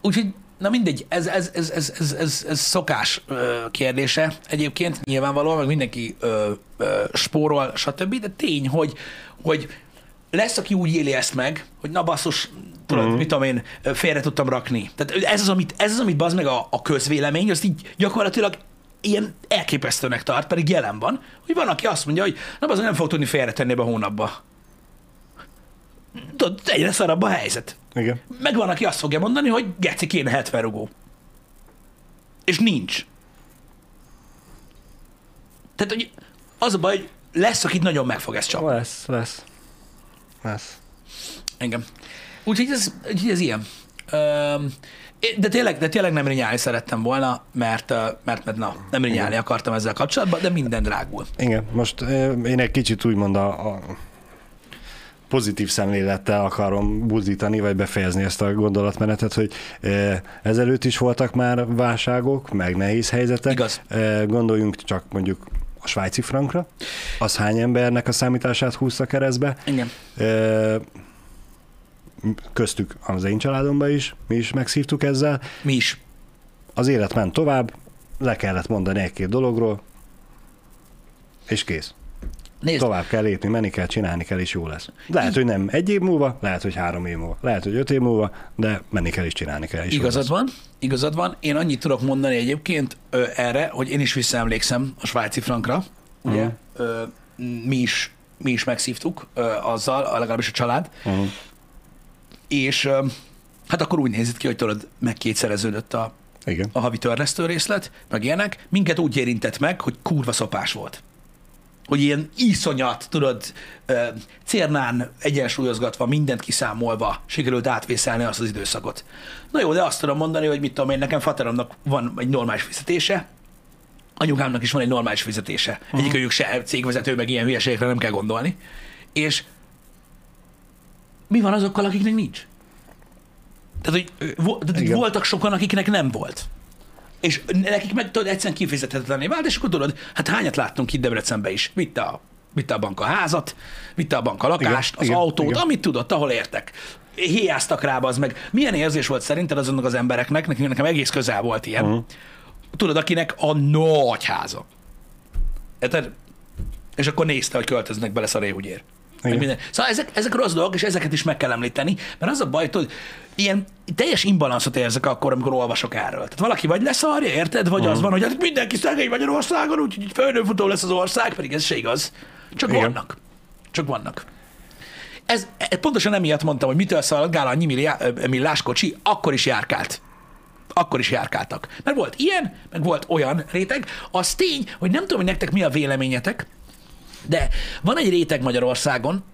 Úgyhogy, na mindegy, ez, ez, ez, ez, ez, ez, ez szokás ö, kérdése egyébként, nyilvánvalóan, meg mindenki ö, ö, spórol, stb., de tény, hogy, hogy lesz, aki úgy éli ezt meg, hogy na basszus, tudod, uh-huh. mit tudom én, félre tudtam rakni. Tehát ez az, amit, ez az, amit bazd meg a, a közvélemény, azt így gyakorlatilag ilyen elképesztőnek tart, pedig jelen van, hogy van, aki azt mondja, hogy na bazd, nem fog tudni félretenni ebbe a hónapba. Tudod, egyre szarabb a helyzet. Igen. Meg van, aki azt fogja mondani, hogy geci kéne 70 rugó. És nincs. Tehát, hogy az a baj, hogy lesz, akit nagyon meg fog ezt csapni. Lesz, lesz. Lesz. Engem. Úgyhogy ez, úgyhogy ez ilyen. Öm, de tényleg, de tényleg nem rinyálni szerettem volna, mert, mert, mert na, nem rinyálni akartam ezzel kapcsolatban, de minden drágul. Igen, most én egy kicsit úgymond a, a pozitív szemlélettel akarom buzdítani, vagy befejezni ezt a gondolatmenetet, hogy ö, ezelőtt is voltak már válságok, meg nehéz helyzetek. Igaz. Ö, Gondoljunk csak mondjuk a svájci frankra, az hány embernek a számítását húzta keresztbe. Igen. Ö, Köztük az én családomban is, mi is megszívtuk ezzel. Mi is. Az élet ment tovább, le kellett mondani egy-két dologról, és kész. Nézd, Tovább kell lépni, menni kell, csinálni kell, és jó lesz. Lehet, hogy nem egy év múlva, lehet, hogy három év múlva, lehet, hogy öt év múlva, de menni kell és csinálni kell. És Igazad van, igazad van. Én annyit tudok mondani egyébként ö, erre, hogy én is visszaemlékszem a svájci frankra, ugye, Mhm. ö, mi is mi is megszívtuk ö, azzal, legalábbis a család, Uh-huh. és ö, hát akkor úgy nézett ki, hogy tudod, meg kétszereződött a, Igen. a havi törlesztő részlet, meg ilyenek. Minket úgy érintett meg, hogy kurva szopás volt. Hogy ilyen iszonyat, tudod, cérnán egyensúlyozgatva, mindent kiszámolva sikerült átvészelni azt az időszakot. Na jó, de azt tudom mondani, hogy mit tudom én, nekem fateromnak van egy normális fizetése, anyukámnak is van egy normális fizetése. Uh-huh. Egyikőjük se cégvezető, meg ilyen hülyeségekre nem kell gondolni. És mi van azokkal, akiknek nincs? Tehát, hogy vo- tehát, voltak sokan, akiknek nem volt. És nekik meg tudod, egyszerűen kifizethetetlené vált, és akkor tudod, hát hányat láttunk itt Debrecenben is. Vitte a, vitte a bank a házat, vitte a bank a lakást, Igen, az igen, autót, igen. amit tudott, ahol értek. Héjáztak rá, az meg. Milyen érzés volt szerinted azonnak az embereknek, nekem, nekem egész közel volt ilyen, uh-huh. tudod, akinek a nagy háza. Érted? És akkor nézte, hogy költöznek bele szaréhúgyér. Igen. minden. Szóval ezek, ezek rossz dolgok, és ezeket is meg kell említeni, mert az a baj, hogy ilyen teljes imbalanszot érzek akkor, amikor olvasok erről. Tehát valaki vagy leszarja, érted? Vagy Mhm. az van, hogy hát mindenki szegény Magyarországon, úgyhogy földönfutó lesz az ország, pedig ez se igaz. Csak Igen. vannak. Csak vannak. Ez, ez pontosan emiatt mondtam, hogy mitől szaladgál annyi milliá- millás kocsi, akkor is járkált. Akkor is járkáltak. Mert volt ilyen, meg volt olyan réteg. Az tény, hogy nem tudom, hogy nektek mi a véleményetek, de van egy réteg Magyarországon,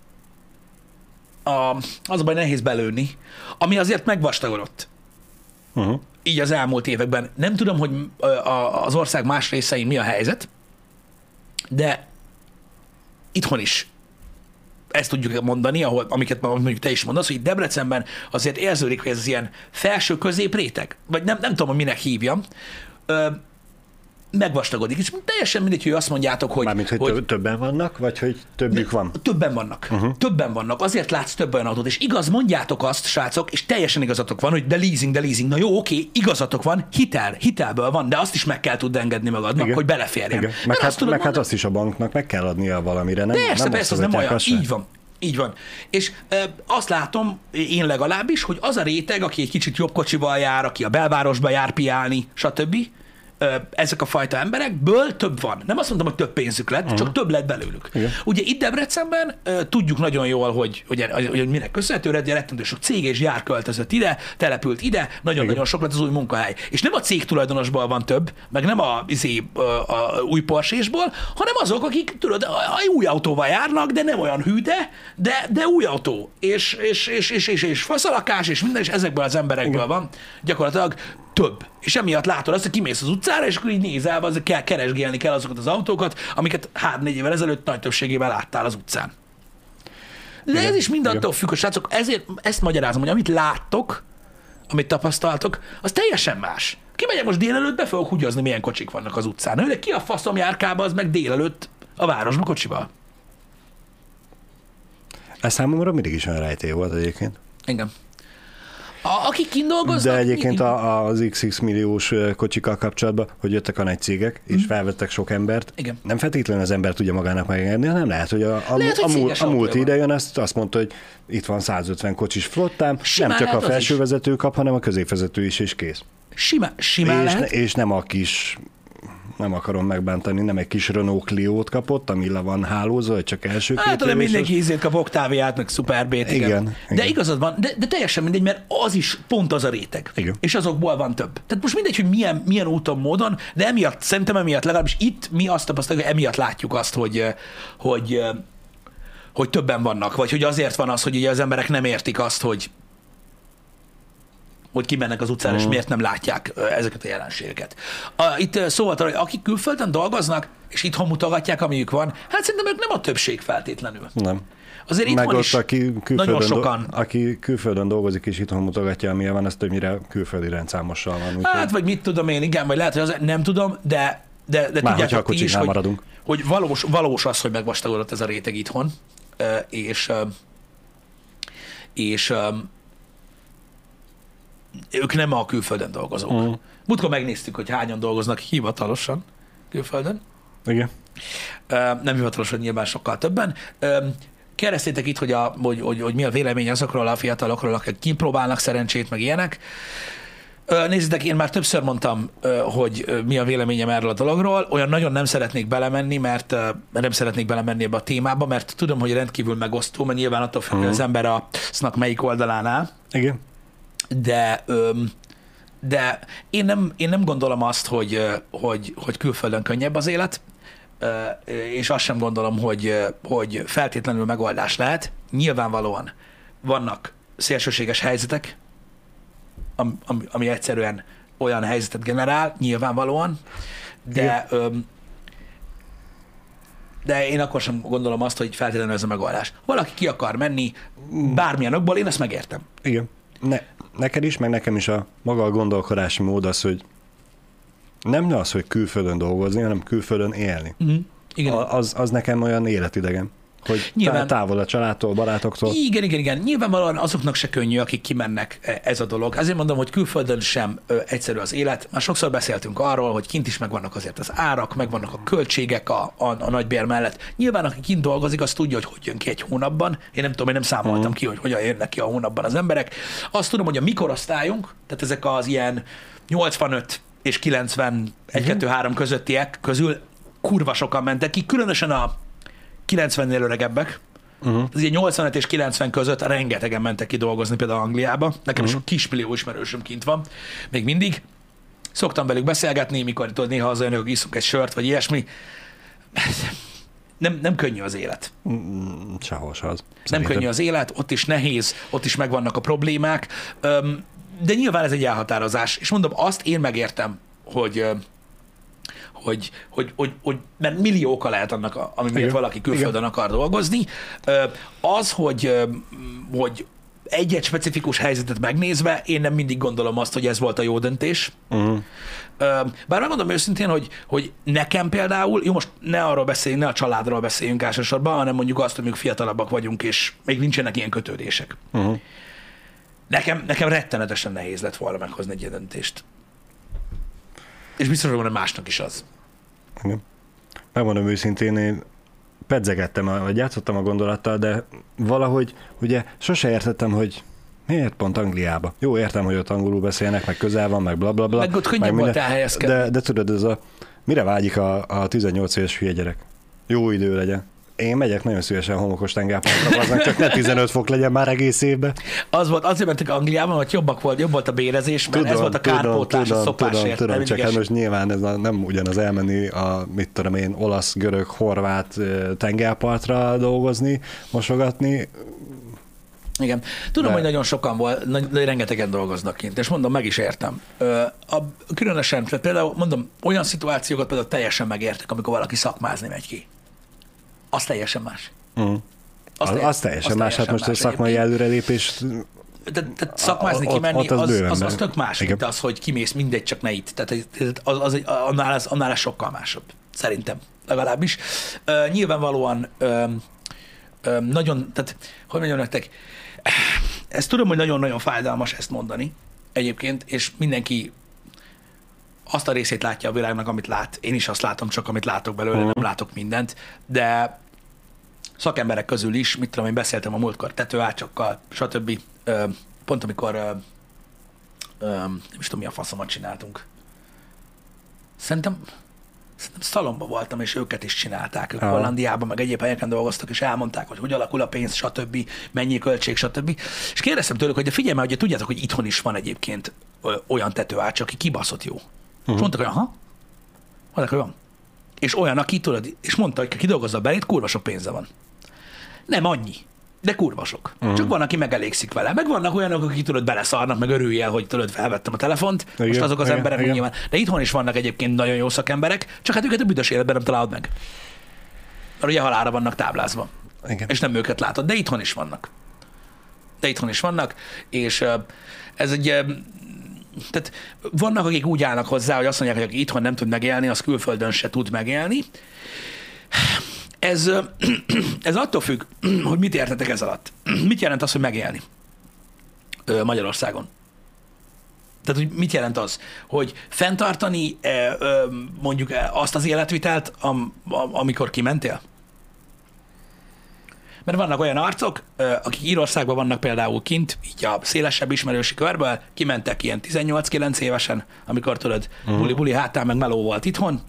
a, az a baj, nehéz belőni, ami azért megvastagodott Uh-huh. így az elmúlt években. Nem tudom, hogy a- az ország más részein mi a helyzet, de itthon is ezt tudjuk mondani, ahol, amiket mondjuk te is mondasz, hogy Debrecenben azért érződik, hogy ez ilyen felső középréteg, vagy nem, nem tudom, hogy minek hívjam, ö, megvastagodik. És teljesen mindegy, hogy azt mondjátok, hogy, Mármint, hogy, hogy többen vannak, vagy hogy többük van? Többen vannak. Uh-huh. Többen vannak. Azért látsz több olyan autót. És igaz, mondjátok azt, srácok, és teljesen igazatok van, hogy de leasing, de leasing. Na jó, oké, igazatok van, hitel, hitelből van, de azt is meg kell tudni engedni magadnak, Igen. hogy beleférjen. Igen. Mert Meg, hát, azt tudod meg hát mondani- azt is a banknak meg kell adnia valamire, nem? Persze, nem persze, az nem olyan. azt. Így van. Így van. És e, azt látom, én legalábbis, hogy az a réteg, aki egy kicsit jobb kocsival jár, aki a belvárosba jár piálni, stb., ezek a fajta emberekből több van. Nem azt mondtam, hogy több pénzük lett, uh-huh. csak több lett belőlük. Igen. Ugye itt Debrecenben tudjuk nagyon jól, hogy, hogy, hogy, hogy minek köszönhető, rettentő sok cég és gyár költözött ide, települt ide, nagyon-nagyon sok lett az új munkahely. És nem a cég tulajdonosból van több, meg nem a, izé, a, a új Porsche-sból, hanem azok, akik tudod, a, a új autóval járnak, de nem olyan hűde, de, de új autó. És, és, és, és, és, és faszalakás, és minden, és ezekből az emberekből Igen. van gyakorlatilag több. És emiatt látod azt, hogy kimész az utcára, és akkor így nézel, az kell keresgélni kell azokat az autókat, amiket három-négy évvel ezelőtt nagy többségében láttál az utcán. De Igen, ez is mind attól függ, hogy srácok, ezért ezt magyarázom, hogy amit láttok, amit tapasztaltok, az teljesen más. Kimegyek most délelőtt, be fogok húgyozni, milyen kocsik vannak az utcán. De ki a faszom járkába, az meg délelőtt a városba kocsival. Ez számomra mindig is olyan rejtély volt egyébként. Engem. A, akik kint dolgoznak... De egyébként a, az XX milliós kocsikkal kapcsolatban, hogy jöttek a nagy cégek, és felvettek sok embert. Igen. nem feltétlenül az ember tudja magának megengedni, hanem lehet, hogy a, a, Lehet, hogy a, céges a múlt ide jön, azt, azt mondta, hogy itt van 150 kocsis flottám, Simán nem csak a felsővezető kap, hanem a középvezető is, és kész. Simán, simán és, lehet. és nem a kis nem akarom megbántani, nem egy kis Renault Clio-t kapott, ami le van hálózva, csak első Hát, két de éves, mindenki ízét kap Octaviát, meg Superbét, igen. Igen, De igazad van, de, de teljesen mindegy, mert az is pont az a réteg. Igen. És azokból van több. Tehát most mindegy, hogy milyen, milyen úton, módon, de emiatt, szerintem emiatt legalábbis itt mi azt tapasztaljuk, hogy emiatt látjuk azt, hogy, eh, hogy, eh, hogy többen vannak, vagy hogy azért van az, hogy ugye az emberek nem értik azt, hogy hogy kimennek az utcára, és miért nem látják ezeket a jelenségeket. A, itt szó volt arra, hogy akik külföldön dolgoznak, és itthon mutogatják, amiük van, hát szerintem ők nem a többség feltétlenül. Nem. Azért itt Meg van ott, is aki külföldön, nagyon do- sokan. aki külföldön dolgozik és itthon mutogatja, amilyen van, az többnyire külföldi rendszámossal van. Úgyhogy Hát, vagy mit tudom én, igen, vagy lehet, hogy az, nem tudom, de, de, de Már tudjátok ti is, hogy, maradunk. hogy valós, valós az, hogy megvastagodott ez a réteg itthon, és és ők nem a külföldön dolgozók. Mhm. Uh. Múltkor megnéztük, hogy hányan dolgoznak hivatalosan külföldön. Igen. Nem hivatalosan nyilván sokkal többen. Kérdeztétek itt, hogy, a, hogy, hogy, hogy mi a vélemény azokról a fiatalokról, akik kipróbálnak szerencsét, meg ilyenek. Nézzétek, én már többször mondtam, hogy mi a véleményem erről a dologról. Olyan nagyon nem szeretnék belemenni, mert nem szeretnék belemenni ebbe a témába, mert tudom, hogy rendkívül megosztó, mert nyilván attól függ, hogy az ember a sznak melyik oldalán áll Igen. De öm, de én nem, én nem gondolom azt, hogy, hogy, hogy külföldön könnyebb az élet, és azt sem gondolom, hogy, hogy feltétlenül megoldás lehet. Nyilvánvalóan vannak szélsőséges helyzetek, ami, ami, ami egyszerűen olyan helyzetet generál, nyilvánvalóan, de, öm, de én akkor sem gondolom azt, hogy feltétlenül ez a megoldás. Valaki ki akar menni bármilyen okból, én ezt megértem. Igen. Ne, neked is, meg nekem is a maga a gondolkodási mód az, hogy nem az, hogy külföldön dolgozni, hanem külföldön élni. Mm. Igen. A, az, az nekem olyan életidegen, hogy Nyilván. Távol a családtól, barátoktól. Igen, igen, igen. Nyilvánvalóan azoknak se könnyű, akik kimennek e, ez a dolog. Azért mondom, hogy külföldön sem ö, egyszerű az élet. Már sokszor beszéltünk arról, hogy kint is megvannak azért az árak, megvannak a költségek a, a, a nagybér mellett. Nyilván, aki kint dolgozik, az tudja, hogy hogy jön ki egy hónapban. Én nem tudom, én nem számoltam ki, hogy hogyan jönnek ki a hónapban az emberek. Azt tudom, hogy a mikorosztályunk, tehát ezek az ilyen 85 és 91, 2, 3 közöttiek közül kurva sokan mentek ki, különösen a 90-nél öregebbek, Uh-huh. Ilyen 85 és 90 között rengetegen mentek ki dolgozni például Angliába. Nekem uh-huh. sok kismillió ismerősöm kint van, még mindig. Szoktam velük beszélgetni, mikor tudod, néha az hogy iszunk egy sört, vagy ilyesmi. Nem, nem könnyű az élet. Mm, Sehol se az. Nem Szerintem. könnyű az élet, ott is nehéz, ott is megvannak a problémák, de nyilván ez egy elhatározás. És mondom, azt én megértem, hogy hogy, hogy, hogy, hogy mert millió oka lehet annak, ami miatt Igen. valaki külföldön akar dolgozni. Az, hogy, hogy egy-egy specifikus helyzetet megnézve, én nem mindig gondolom azt, hogy ez volt a jó döntés. Uh-huh. Bár megmondom őszintén, hogy, hogy nekem például, jó most ne arról beszéljünk, ne a családról beszéljünk elsősorban, hanem mondjuk azt, hogy fiatalabbak vagyunk, és még nincsenek ilyen kötődések. Uh-huh. Nekem, nekem rettenetesen nehéz lett volna meghozni egy döntést. És biztos, hogy másnak is az. Igen. Megmondom őszintén, én pedzegettem, vagy játszottam a gondolattal, de valahogy ugye sose értettem, hogy Miért pont Angliába? Jó, értem, hogy ott angolul beszélnek, meg közel van, meg bla bla bla. Meg ott könnyebb volt elhelyezkedni. de, de tudod, ez a, mire vágyik a, a 18 éves hülye gyerek? Jó idő legyen. Én megyek nagyon szívesen homokos tengerpartra, csak ne 15 fok legyen már egész évben. Az volt, azért mentek Angliában, hogy jobbak volt, jobb volt a bérezés, mert ez volt a kárpótlás a szopásért. tudom, tudom, csak hát most nyilván ez a, nem ugyanaz elmenni a, mit tudom én, olasz, görög, horvát tengerpartra dolgozni, mosogatni. Igen. Tudom, De- hogy nagyon sokan volt, nagy, nagy, rengetegen dolgoznak kint, és mondom, meg is értem. Ö, a, különösen, tehát például mondom, olyan szituációkat például teljesen megértek, amikor valaki szakmázni megy ki. Az teljesen más. Mm. Az, teljes- az teljesen más, hát most a szakmai egyébként. előrelépés Tehát, tehát szakmázni, Ott- kimenni, ott az az, bőven az, az, tök más, Igen. mint az, hogy kimész, mindegy, csak ne itt. Tehát az, az, annál, az, annál ez sokkal másabb. Szerintem, legalábbis. Uh, nyilvánvalóan ö, ö, nagyon, tehát, hogy mondjam nektek, ezt tudom, hogy nagyon-nagyon fájdalmas ezt mondani egyébként, és mindenki azt a részét látja a világnak, amit lát. Én is azt látom, csak amit látok belőle, Mhm. nem látok mindent, de szakemberek közül is, mit tudom, én beszéltem a múltkor tetőácsokkal, stb. Ö, Pont amikor ö, ö, nem is tudom, mi a faszomat csináltunk. Szerintem, szerintem szalomba voltam, és őket is csinálták. Ők. Hollandiában, meg egyéb helyeken dolgoztak, és elmondták, hogy hogy alakul a pénz, stb., mennyi költség, stb. És kérdeztem tőlük, hogy de figyelj már, ugye tudjátok, hogy itthon is van egyébként olyan tetőács, aki kibaszott jó. Uh-huh. És mondtak, hogy aha, mondták, hogy van. És olyan, aki tudod, és mondta, hogy kidolgozza a belét, kurva sok pénze van. Nem annyi, de kurva sok. Uh-huh. Csak van, aki megelégszik vele. Meg vannak olyanok, akik tudod beleszarnak, meg örülj el, hogy tudod, felvettem a telefont. Igen, Most azok az igen, emberek igen. nyilván. De itthon is vannak egyébként nagyon jó szakemberek, csak hát őket a büdös életben nem találod meg. Mert ugye halára vannak táblázva, Igen. és nem őket látod, de itthon is vannak. De itthon is vannak, és ez egy tehát vannak, akik úgy állnak hozzá, hogy azt mondják, hogy aki itthon nem tud megélni, az külföldön se tud megélni. Ez, ez attól függ, hogy mit értetek ez alatt. Mit jelent az, hogy megélni Magyarországon? Tehát, hogy mit jelent az? Hogy fenntartani e, mondjuk e, azt az életvitelt, am, am, amikor kimentél? Mert vannak olyan arcok, akik Írországban vannak például kint, így a szélesebb ismerősi körből, kimentek ilyen 18-9 évesen, amikor tudod, uh-huh. buli-buli hátán meg meló volt itthon,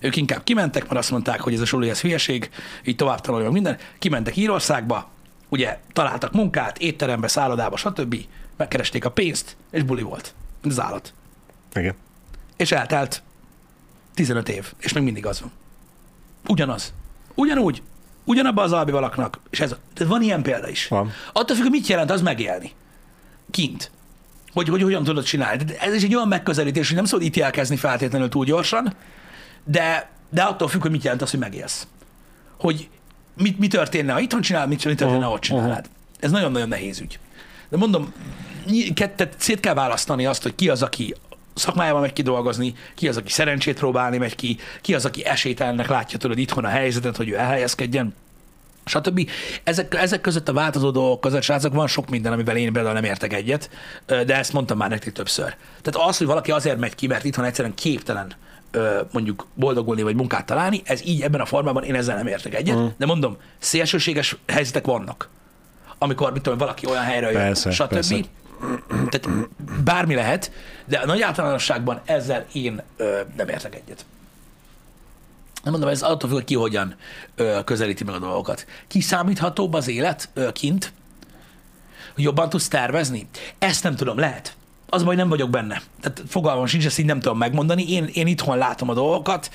ők inkább kimentek, mert azt mondták, hogy ez a suli, ez hülyeség, így tovább tanulja meg minden. Kimentek Írországba, ugye találtak munkát, étterembe, szállodába, stb. Megkeresték a pénzt, és buli volt. Az állat. Igen. És eltelt 15 év, és még mindig az van. Ugyanaz. Ugyanúgy. Ugyanabban az albival laknak. És ez, tehát van ilyen példa is. Van. Attól függ, hogy mit jelent az megélni. Kint. Hogy, hogy hogyan tudod csinálni. Tehát Ez is egy olyan megközelítés, hogy nem szabad ítélkezni feltétlenül túl gyorsan, de, de attól függ, hogy mit jelent az, hogy megélsz. Hogy mit, mi történne, ha itthon csinál, mit, mi történne, Uh-huh, ha ott csinálnád. Ez nagyon-nagyon nehéz ügy. De mondom, kettet szét kell választani azt, hogy ki az, aki szakmájában megy ki dolgozni, ki az, aki szerencsét próbálni megy ki, ki az, aki esélytelennek látja tudod itthon a helyzetet, hogy ő elhelyezkedjen, stb. Ezek, ezek között a változó dolgok között, srácok, van sok minden, amivel én például nem értek egyet, de ezt mondtam már nektek többször. Tehát az, hogy valaki azért megy ki, mert itthon egyszerűen képtelen ö, mondjuk boldogulni vagy munkát találni, ez így ebben a formában én ezzel nem értek egyet, uh. de mondom, szélsőséges helyzetek vannak. Amikor, mit tudom, valaki olyan helyre jön, Persze, stb. persze. Tehát bármi lehet, de a nagy általánosságban ezzel én ö, nem értek egyet. Nem mondom, ez attól függ, hogy ki hogyan ö, közelíti meg a dolgokat. Kiszámíthatóbb az élet ö, kint? Jobban tudsz tervezni? Ezt nem tudom, lehet. Az baj, nem vagyok benne. Tehát fogalmam sincs, ezt így nem tudom megmondani. Én, én itthon látom a dolgokat.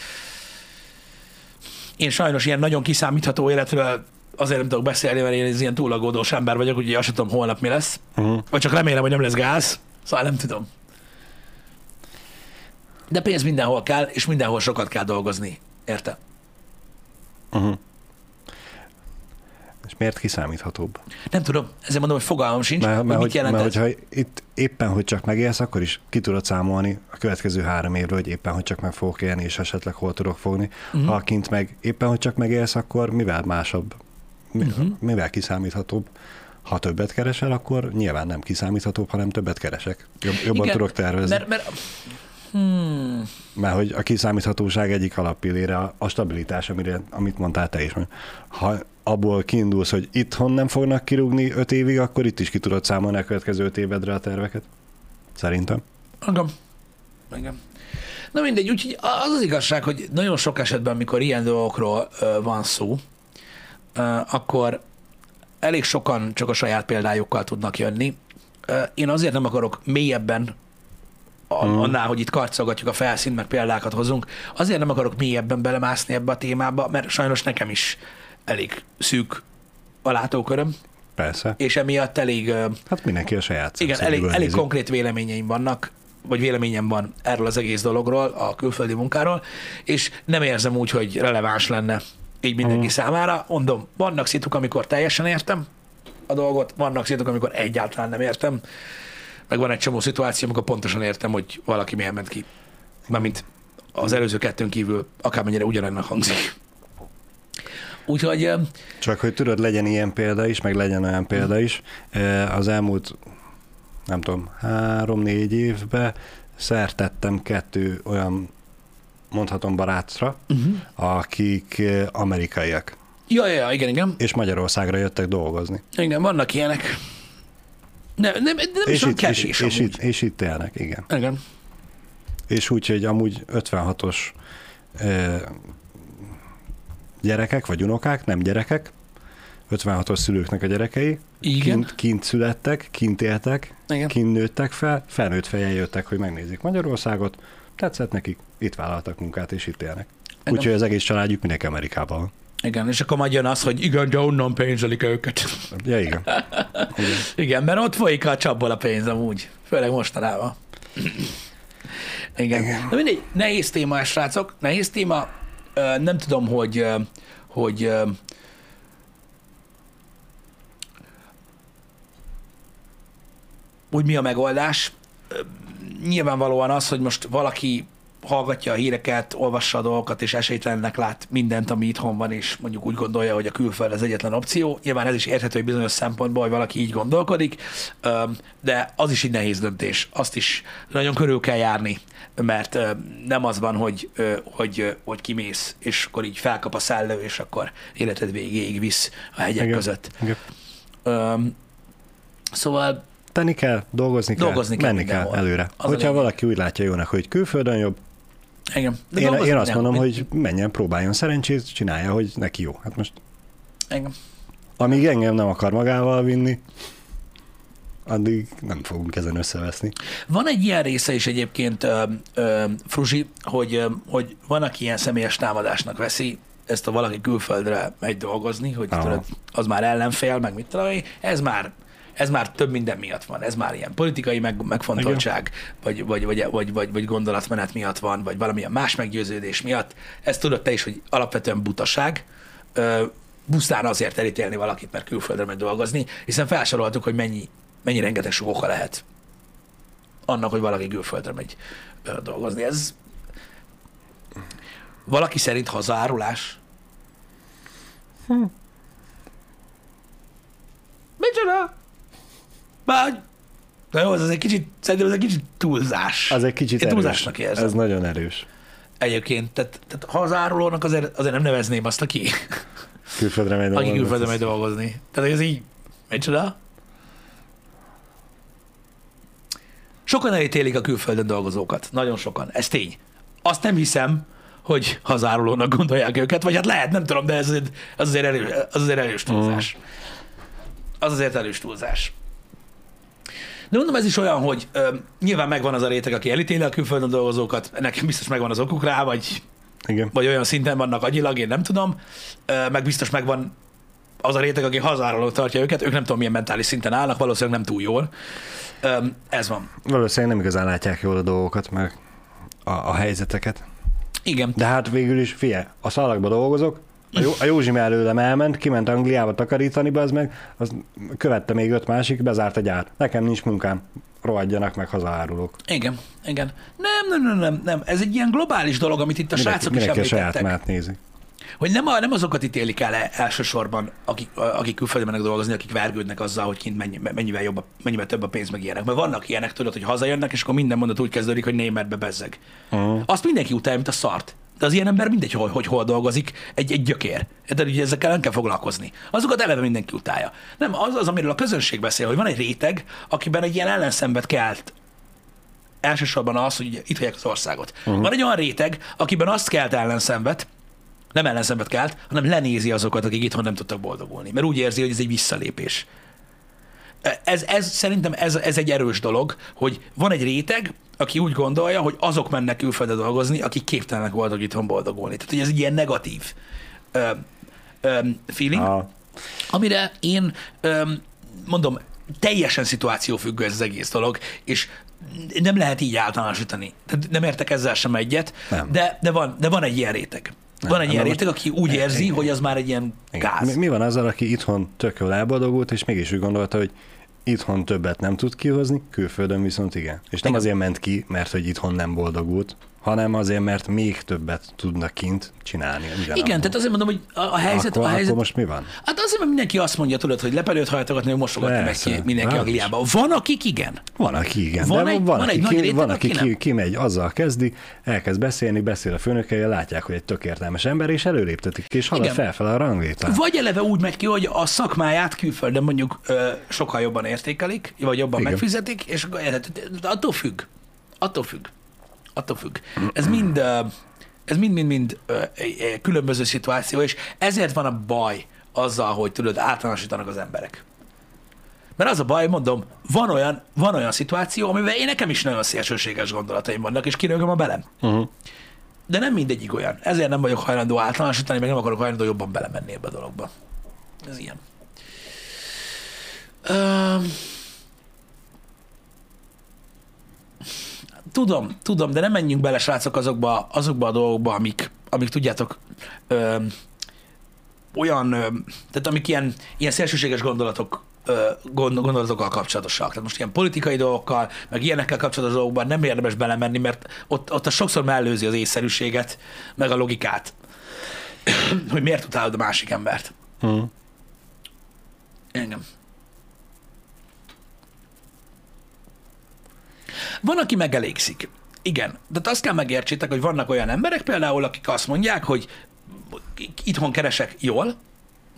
Én sajnos ilyen nagyon kiszámítható életről azért nem tudok beszélni, mert én ilyen túlagódós ember vagyok, úgyhogy azt sem tudom holnap mi lesz. Uh-huh. Vagy csak remélem, hogy nem lesz gáz. Szóval nem tudom. De pénz mindenhol kell, és mindenhol sokat kell dolgozni. Érte? Uh-huh. És miért kiszámíthatóbb? Nem tudom. Ezért mondom, hogy fogalmam sincs, Mert, hogy mert, mit jelent mert ez. hogyha itt éppen, hogy csak megélsz, akkor is ki tudod számolni a következő három évről, hogy éppen, hogy csak meg fogok élni, és esetleg hol tudok fogni. Uh-huh. Ha kint meg éppen, hogy csak megélsz, akkor mivel másabb? Mi, uh-huh. Mivel kiszámíthatóbb? Ha többet keresel, akkor nyilván nem kiszámíthatóbb, hanem többet keresek. Jobb, jobban Igen, tudok tervezni. Mert, mert hmm, Mert hogy a kiszámíthatóság egyik alappillére a, a stabilitás, amire, amit mondtál te is. Ha abból kiindulsz, hogy itthon nem fognak kirúgni öt évig, akkor itt is ki tudod számolni a következő öt évedre a terveket. Szerintem. Igen. Igen. Na mindegy, úgyhogy az az igazság, hogy nagyon sok esetben, amikor ilyen dolgokról ö, van szó, ö, akkor elég sokan csak a saját példájukkal tudnak jönni. Ö, én azért nem akarok mélyebben, a- Mhm. annál, hogy itt karcolgatjuk a felszínt, meg példákat hozunk, azért nem akarok mélyebben belemászni ebbe a témába, mert sajnos nekem is elég szűk a látóköröm, Persze. és emiatt elég Hát mindenki a saját igen, elég, elég konkrét véleményeim vannak, vagy véleményem van erről az egész dologról, a külföldi munkáról, és nem érzem úgy, hogy releváns lenne így mindenki Mhm. számára. Mondom, vannak szituk, amikor teljesen értem a dolgot, vannak szituk, amikor egyáltalán nem értem, meg van egy csomó szituáció, amikor pontosan értem, hogy valaki miért ment ki. Mármint az előző kettőn kívül akármennyire ugyanannak hangzik. Úgyhogy Csak hogy tudod, legyen ilyen példa is, meg legyen olyan példa is. Az elmúlt, nem tudom, három-négy évben szertettem kettő olyan, mondhatom barátra, uh-huh. akik eh, amerikaiak, ja, ja, igen, igen. és Magyarországra jöttek dolgozni. Igen, vannak ilyenek. Nem, nem, nem is És olyan itt, kevés és, és, itt, és itt élnek, igen. Igen. És úgy, hogy amúgy 56-os eh, gyerekek, vagy unokák, nem gyerekek, 56-os szülőknek a gyerekei, Igen. Kint, kint születtek, kint éltek, Igen. kint nőttek fel, felnőtt fejjel jöttek, hogy megnézik Magyarországot, tetszett nekik, itt vállaltak munkát, és itt élnek. Úgyhogy az egész családjuk mindenki Amerikában van. Igen, és akkor majd jön az, hogy igen, de onnan pénzelik őket. Ja, igen. igen. Igen, mert ott folyik a csapból a pénz amúgy. Főleg mostanában. Igen. Igen. De mindegy, nehéz téma srácok. Nehéz téma. Nem tudom, hogy, hogy ö, úgy mi a megoldás. Nyilvánvalóan az, hogy most valaki hallgatja a híreket, olvassa a dolgokat, és esélytelennek lát mindent, ami itthon van, és mondjuk úgy gondolja, hogy a külföld az egyetlen opció. Nyilván ez is érthető egy bizonyos szempontból, hogy valaki így gondolkodik, de az is egy nehéz döntés. Azt is nagyon körül kell járni, mert nem az van, hogy, hogy, hogy kimész, és akkor így felkap a szellő, és akkor életed végéig visz a hegyek Igen. között. igen. Szóval Tenni kell, dolgozni kell, Dolgozni kell menni kell előre. Az Hogyha valaki úgy látja jónak, hogy külföldön jobb, igen. De én, én azt nem. mondom, hogy menjen, próbáljon szerencsét, csinálja, hogy neki jó. Hát most, Igen. amíg engem nem akar magával vinni, addig nem fogunk ezen összeveszni. Van egy ilyen része is egyébként, ö, ö, Fruzsi, hogy, ö, hogy van, aki ilyen személyes támadásnak veszi, ezt a valaki külföldre megy dolgozni, hogy tudod, az már ellenfél, meg mit tudom ez már, ez már több minden miatt van. Ez már ilyen politikai meg, megfontoltság, vagy, vagy, vagy, vagy, vagy, vagy gondolatmenet miatt van, vagy valamilyen más meggyőződés miatt. Ezt tudod te is, hogy alapvetően butaság. Busztán azért elítélni valakit, mert külföldre megy dolgozni, hiszen felsoroltuk, hogy mennyi, mennyi rengeteg sok oka lehet annak, hogy valaki külföldre megy dolgozni. Ez valaki szerint hazárulás. Hm. Micsoda? Már, na jó, ez az egy kicsit, szerintem ez egy kicsit túlzás. Az egy kicsit Én erős. túlzásnak érzem. Ez nagyon erős. Egyébként, tehát, tehát hazárulónak azért, azért nem nevezném azt, aki, Külföldre megy aki dolgozni. külföldre megy dolgozni. Tehát ez így, micsoda? Sokan elítélik a külföldön dolgozókat. Nagyon sokan. Ez tény. Azt nem hiszem, hogy hazárulónak gondolják őket, vagy hát lehet, nem tudom, de ez azért, az azért, erő, az azért erős túlzás. Az azért erős túlzás. De mondom, ez is olyan, hogy ö, nyilván megvan az a réteg, aki elítéli a külföldön dolgozókat, ennek biztos megvan az okuk rá, vagy Igen. vagy olyan szinten vannak agyilag, én nem tudom, Ö, meg biztos megvan az a réteg, aki hazáról tartja őket, ők nem tudom milyen mentális szinten állnak, valószínűleg nem túl jól. Ö, Ez van. Valószínűleg nem igazán látják jól a dolgokat, meg a, a helyzeteket. Igen. De hát végül is, fie, a szalagba dolgozok, a, Jó, a Józsi előlem elment, kiment Angliába takarítani, az meg, az követte még öt másik, bezárt a gyár. Nekem nincs munkám, rohadjanak meg hazaárulók. Igen, igen. Nem, nem, nem, nem, nem. Ez egy ilyen globális dolog, amit itt a srácok is mindenki saját említettek. mát nézi. Hogy nem, a, nem azokat ítélik el elsősorban, akik, akik külföldön mennek dolgozni, akik vergődnek azzal, hogy kint mennyi, mennyivel, jobb, a- mennyivel több a pénz, meg ilyenek. Mert vannak ilyenek, tudod, hogy hazajönnek, és akkor minden mondat úgy kezdődik, hogy németbe bezzeg. Uh-huh. Azt mindenki utálja, mint a szart. De az ilyen ember mindegy, hogy, hogy hol dolgozik, egy, egy gyökér. De ugye ezekkel nem kell foglalkozni. Azokat eleve mindenki utálja. Nem, az az, amiről a közönség beszél, hogy van egy réteg, akiben egy ilyen ellenszembet kelt elsősorban az, hogy itt hagyják az országot. Uh-huh. Van egy olyan réteg, akiben azt kelt ellenszenvet, nem ellenszenvet kelt, hanem lenézi azokat, akik itthon nem tudtak boldogulni. Mert úgy érzi, hogy ez egy visszalépés. Ez, ez szerintem ez, ez egy erős dolog, hogy van egy réteg, aki úgy gondolja, hogy azok mennek külföldre dolgozni, akik képtelenek voltak itthon boldogulni. Tehát, hogy ez egy ilyen negatív ö, ö, feeling, Ah, amire én ö, mondom, teljesen szituációfüggő ez az egész dolog, és nem lehet így általánosítani. Tehát nem értek ezzel sem egyet, Nem. de, de, van, de van egy ilyen réteg. Van egy ilyen réteg, aki úgy érzi, hogy az már egy ilyen igen. gáz. Mi, mi van azzal, aki itthon tök jól elboldogult, és mégis úgy gondolta, hogy itthon többet nem tud kihozni, külföldön viszont igen. És nem Igen. azért ment ki, mert hogy itthon nem boldogult, hanem azért, mert még többet tudnak kint csinálni. ugyanabból. Igen, tehát azért mondom, hogy a, a helyzet... akkor, a helyzet akkor most mi van? Hát azért, mert mindenki azt mondja, tudod, hogy lepelőt hajtogatni, hogy mosogatni meg ki mindenki. Angliába. Van, akik igen. Van, aki igen, Van de egy- van, van aki, egy nagy ki, van, aki aki ki, kimegy, azzal kezdi, elkezd beszélni, beszél a főnökkel, látják, hogy egy tök értelmes ember, és előléptetik, és halad felfel a ranglétrán. Vagy eleve úgy megy ki, hogy a szakmáját külföldön mondjuk ö, sokkal jobban értékelik, vagy jobban Igen. megfizetik, és attól függ. Attól függ. Attól függ. Ez mind, ez mind-mind-mind különböző szituáció, és ezért van a baj azzal, hogy tudod, általánosítanak az emberek. Mert az a baj, mondom, van olyan, van olyan szituáció, amivel én nekem is nagyon szélsőséges gondolataim vannak, és kirögöm a belem. Uh-huh. De nem mindegyik olyan. Ezért nem vagyok hajlandó általánosítani, meg nem akarok hajlandó jobban belemenni ebbe a dologba. Ez ilyen. Um, tudom, tudom, de nem menjünk bele, srácok, azokba, azokba a dolgokba, amik, amik tudjátok, öm, olyan, öm, tehát amik ilyen, ilyen szélsőséges gondolatok, ö, gond, gondolatokkal kapcsolatosak. Tehát most ilyen politikai dolgokkal, meg ilyenekkel kapcsolatos dolgokban nem érdemes belemenni, mert ott, ott a sokszor mellőzi az észszerűséget, meg a logikát, hogy miért utálod a másik embert. Uh-huh. Engem. Van, aki megelégszik. Igen. De azt kell megértsétek, hogy vannak olyan emberek például, akik azt mondják, hogy itthon keresek jól,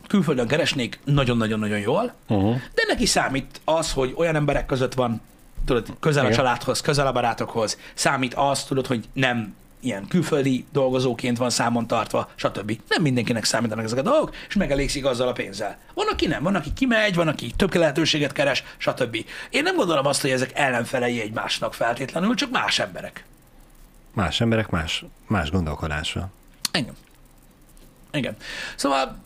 külföldön keresnék nagyon-nagyon-nagyon jól, Uh-huh. de neki számít az, hogy olyan emberek között van, tudod, közel a Igen. családhoz, közel a barátokhoz, számít az, tudod, hogy nem ilyen külföldi dolgozóként van számon tartva, stb. Nem mindenkinek számítanak ezek a dolgok, és megelégszik azzal a pénzzel. Van, aki nem, van, aki kimegy, van, aki több lehetőséget keres, stb. Én nem gondolom azt, hogy ezek ellenfelei egymásnak feltétlenül, csak más emberek. Más emberek, más, más gondolkodással. Igen. Igen. Szóval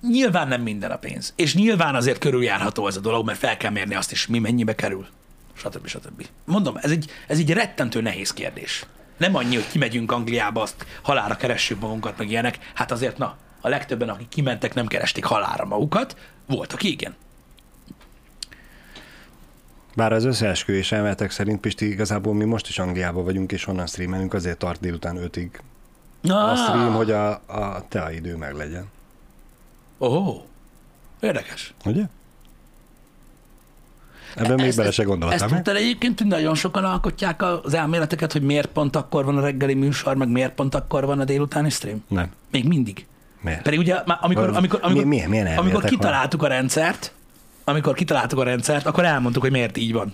nyilván nem minden a pénz. És nyilván azért körüljárható ez a dolog, mert fel kell mérni azt is, mi mennyibe kerül. Stb. stb. Mondom, ez egy, ez egy rettentő nehéz kérdés. Nem annyi, hogy kimegyünk Angliába, azt halára keressük magunkat, meg ilyenek. Hát azért na, a legtöbben, akik kimentek, nem keresték halára magukat. Volt, aki igen. Bár az összeesküvés elméletek szerint, Pisti, igazából mi most is Angliában vagyunk, és onnan streamelünk, azért tart délután 5-ig a stream, hogy a, a te idő meg legyen. Oh, érdekes. Ugye? Ebben még Ezt- bele ezt- se Ezt gondoltam. tudtad egyébként, hogy nagyon sokan alkotják az elméleteket, hogy miért pont akkor van a reggeli műsor, meg miért pont akkor van a délutáni stream? Nem. Még mindig. Miért? Pedig ugye, amikor, amikor, amikor, mi- milyen- milyen amikor kitaláltuk a rendszert, amikor kitaláltuk a rendszert, akkor elmondtuk, hogy miért így van.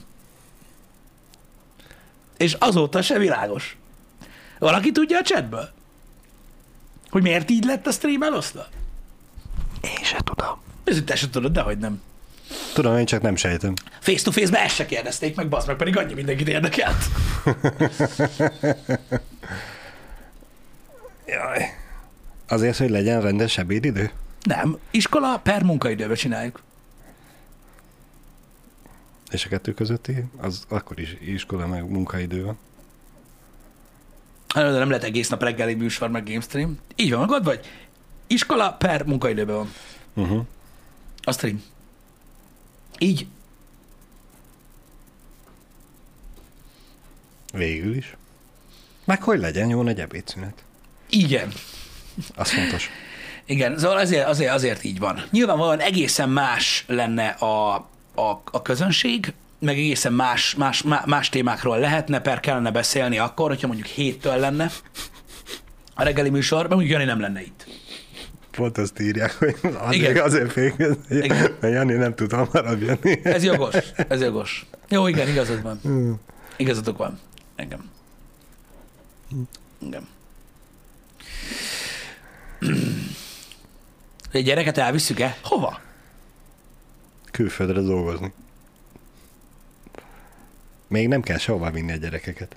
És azóta se világos. Valaki tudja a chatből? Hogy miért így lett a stream elosztva? Én se tudom. Ez te se tudod, dehogy nem. Tudom, én csak nem sejtem. Face to face-be ezt se kérdezték meg, bazd meg, pedig annyi mindenkit érdekelt. Jaj. Azért, hogy legyen rendes ebédidő? Nem, iskola per munkaidőbe csináljuk. És a kettő közötti, az akkor is iskola meg munkaidő van. De nem lehet egész nap reggeli műsor, meg game stream. Így van, magad vagy? Iskola per munkaidőben van. Uh-huh. A stream. Így. Végül is. Meg hogy legyen jó nagy ebédszünet. Igen. Az fontos. Igen, szóval azért, azért, azért így van. Nyilvánvalóan egészen más lenne a, a, a közönség, meg egészen más, más, má- más témákról lehetne, per kellene beszélni akkor, hogyha mondjuk héttől lenne, a reggeli műsor, mert mondjuk Jani nem lenne itt. Pont azt írják, hogy Igen. azért Igen. mert Jani nem tud hamarabb jönni. Ez jogos, ez jogos. Jó, igen, igazad van. Igazatok van. Engem. Igen. Egy gyereket elvisszük-e? Hova? Külföldre dolgozni. Még nem kell sehova vinni a gyerekeket.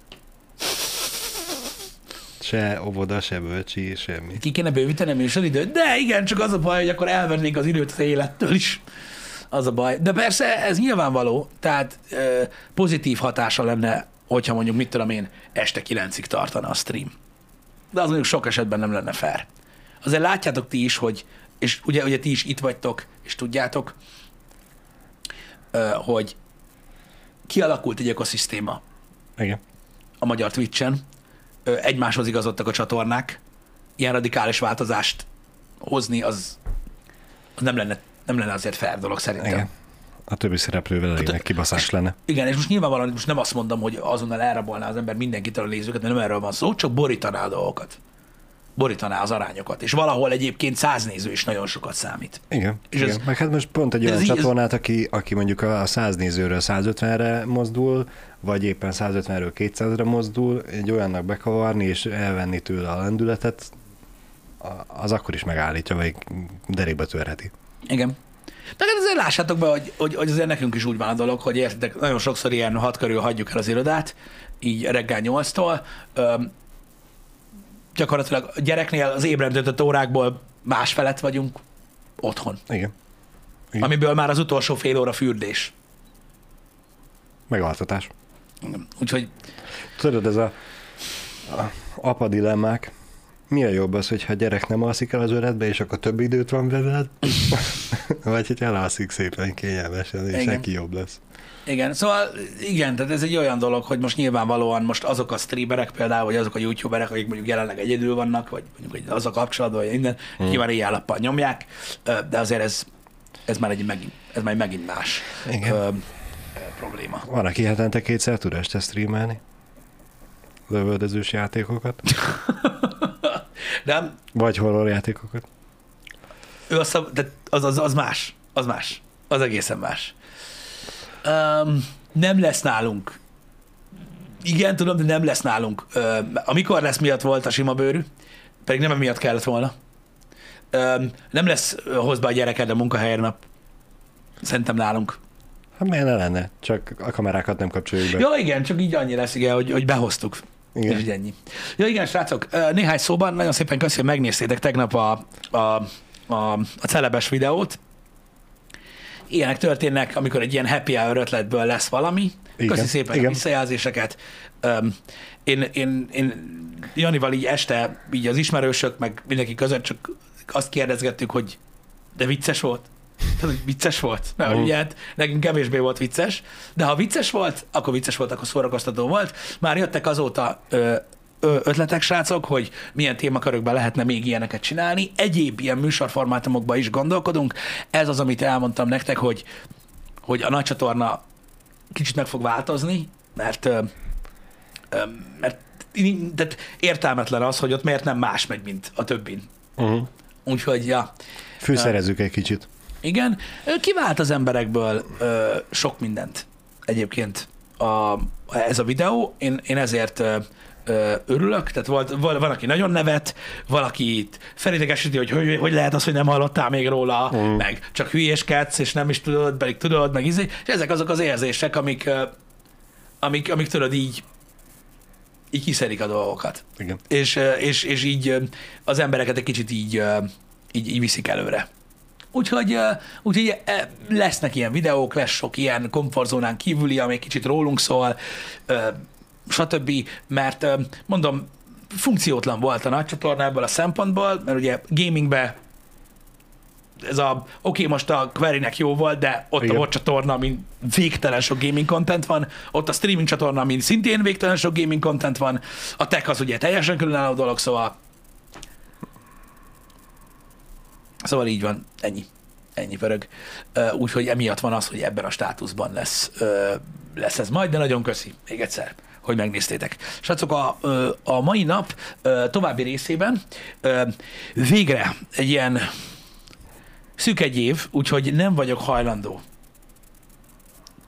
Se óvoda, se bölcsi, semmi. Ki kéne bővíteni a műsoridőt? De igen, csak az a baj, hogy akkor elvennék az időt az élettől is. Az a baj. De persze ez nyilvánvaló, tehát ö, pozitív hatása lenne, hogyha mondjuk, mit tudom én, este kilencig tartana a stream. De az mondjuk sok esetben nem lenne fair. Azért látjátok ti is, hogy, és ugye, ugye ti is itt vagytok, és tudjátok, ö, hogy kialakult egy ökoszisztéma Igen. a magyar Twitch-en, egymáshoz igazodtak a csatornák, ilyen radikális változást hozni, az, az nem, lenne, nem lenne azért fair dolog szerintem. Igen. A többi szereplővel elég nagy kibaszás lenne. Igen, és most nyilvánvalóan most nem azt mondom, hogy azonnal elrabolná az ember mindenkitől a nézőket, mert nem erről van szó, csak borítaná a dolgokat borítaná az arányokat. És valahol egyébként száz néző is nagyon sokat számít. Igen, és igen. Ez, meg hát most pont egy olyan csatornát, aki, aki mondjuk a 100 nézőről 150-re mozdul, vagy éppen 150-ről 200-re mozdul, egy olyannak bekavarni és elvenni tőle a lendületet, az akkor is megállítja, vagy derékbe törheti. Igen, de hát azért lássátok be, hogy, hogy, hogy azért nekünk is úgy van a dolog, hogy értitek, nagyon sokszor ilyen hat körül hagyjuk el az irodát, így reggel 8-tól, gyakorlatilag a gyereknél az ébredőtött órákból más felett vagyunk otthon. Igen. Igen. Amiből már az utolsó fél óra fürdés. Megaltatás. Úgyhogy Tudod, ez a, a apa dilemmák. Mi a jobb az, hogyha a gyerek nem alszik el az öletbe, és akkor több időt van veled? Vagy hogy elalszik szépen kényelmesen, és Igen. neki jobb lesz. Igen, szóval igen, tehát ez egy olyan dolog, hogy most nyilvánvalóan most azok a streamerek például, vagy azok a youtuberek, akik mondjuk jelenleg egyedül vannak, vagy mondjuk az a kapcsolatban, vagy minden, hmm. nyilván éjjel nyomják, ö, de azért ez, ez már egy megint, ez már egy megint más Igen. ö, probléma. Van, aki hetente kétszer tud este streamelni. Lövöldözős játékokat. De Vagy horror játékokat. ő az, de az, az, az más, az más, az egészen más. Um, nem lesz nálunk. Igen, tudom, de nem lesz nálunk. Uh, amikor lesz miatt volt a sima bőrű, pedig nem emiatt kellett volna. Um, nem lesz hozd be a gyereked a munkahelyen nap. Szerintem nálunk. Hát miért ne lenne? Csak a kamerákat nem kapcsoljuk be. Ja, igen, csak így annyi lesz, igen, hogy, hogy behoztuk. Igen. És ennyi. Ja, igen, srácok, néhány szóban, nagyon szépen köszönöm, hogy megnéztétek tegnap a, a, a, a celebes videót. Ilyenek történnek, amikor egy ilyen happy hour ötletből lesz valami. Igen, Köszi szépen igen. a visszajelzéseket. Öm, én, én, én Janival így este, így az ismerősök, meg mindenki között csak azt kérdezgettük, hogy de vicces volt? Tehát, hogy vicces volt? Mert Mhm. ugye hát nekünk kevésbé volt vicces, de ha vicces volt, akkor vicces volt, akkor szórakoztató volt. Már jöttek azóta ö, ötletek, srácok, hogy milyen témakörökben lehetne még ilyeneket csinálni. Egyéb ilyen műsorformátumokban is gondolkodunk. Ez az, amit elmondtam nektek, hogy, hogy a nagy csatorna kicsit meg fog változni, mert, mert tehát értelmetlen az, hogy ott miért nem más megy, mint a többin. Uh-huh. Úgyhogy, ja, Fűszerezzük egy kicsit. igen, kivált az emberekből sok mindent egyébként a, ez a videó. Én, én ezért örülök, tehát volt, val- van, aki nagyon nevet, valaki itt felidegesíti, hogy, hogy hogy lehet az, hogy nem hallottál még róla, mm. meg csak hülyéskedsz, és nem is tudod, pedig tudod, meg izé. És ezek azok az érzések, amik, amik, amik tudod így, így kiszedik a dolgokat Igen. és, és, és így az embereket egy kicsit így, így, így viszik előre. Úgyhogy, úgyhogy e, lesznek ilyen videók, lesz sok ilyen komfortzónán kívüli, ami egy kicsit rólunk szól, stb. Mert mondom, funkciótlan volt a nagy csatorna ebből a szempontból, mert ugye gamingbe ez a, oké, okay, most a Querynek jó volt, de ott Igen. a volt csatorna, amin végtelen sok gaming content van, ott a streaming csatorna, amin szintén végtelen sok gaming content van, a tech az ugye teljesen különálló dolog, szóval szóval így van, ennyi. Ennyi pörög. Úgyhogy emiatt van az, hogy ebben a státuszban lesz, lesz ez majd, de nagyon köszi még egyszer, hogy megnéztétek. Srácok, a, a mai nap további részében végre egy ilyen szűk egy év, úgyhogy nem vagyok hajlandó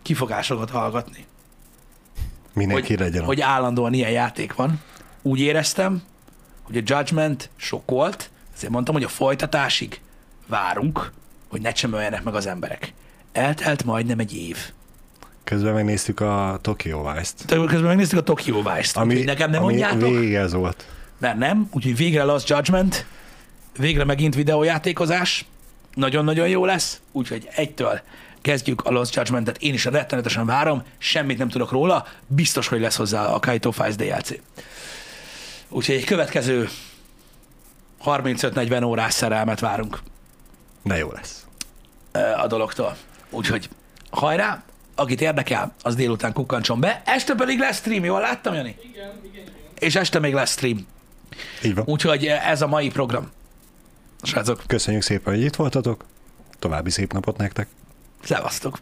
kifogásokat hallgatni Mindenki hogy, legyen. hogy állandóan ilyen játék van. Úgy éreztem, hogy a Judgment sok volt, ezért mondtam, hogy a folytatásig várunk, hogy ne csömöljenek meg az emberek. Eltelt majdnem egy év. Közben megnéztük a Tokyo Vice-t. Közben megnéztük a Tokyo Vice-t, Ami, nekem nem ami mondjátok, végig ez volt. mert nem, úgyhogy végre Lost Judgment, végre megint videójátékozás, nagyon-nagyon jó lesz, úgyhogy egytől kezdjük a Lost Judgment-et, én is rettenetesen várom, semmit nem tudok róla, biztos, hogy lesz hozzá a Kaito Files DLC. Úgyhogy egy következő 35-40 órás szerelmet várunk. De jó lesz. a dologtól. Úgyhogy hajrá, akit érdekel, az délután kukkancson be. Este pedig lesz stream, jól láttam, Jani? Igen, igen, igen. És este még lesz stream. Így van. Úgyhogy ez a mai program. Srácok, Köszönjük szépen, hogy itt voltatok. További szép napot nektek. szevasztok!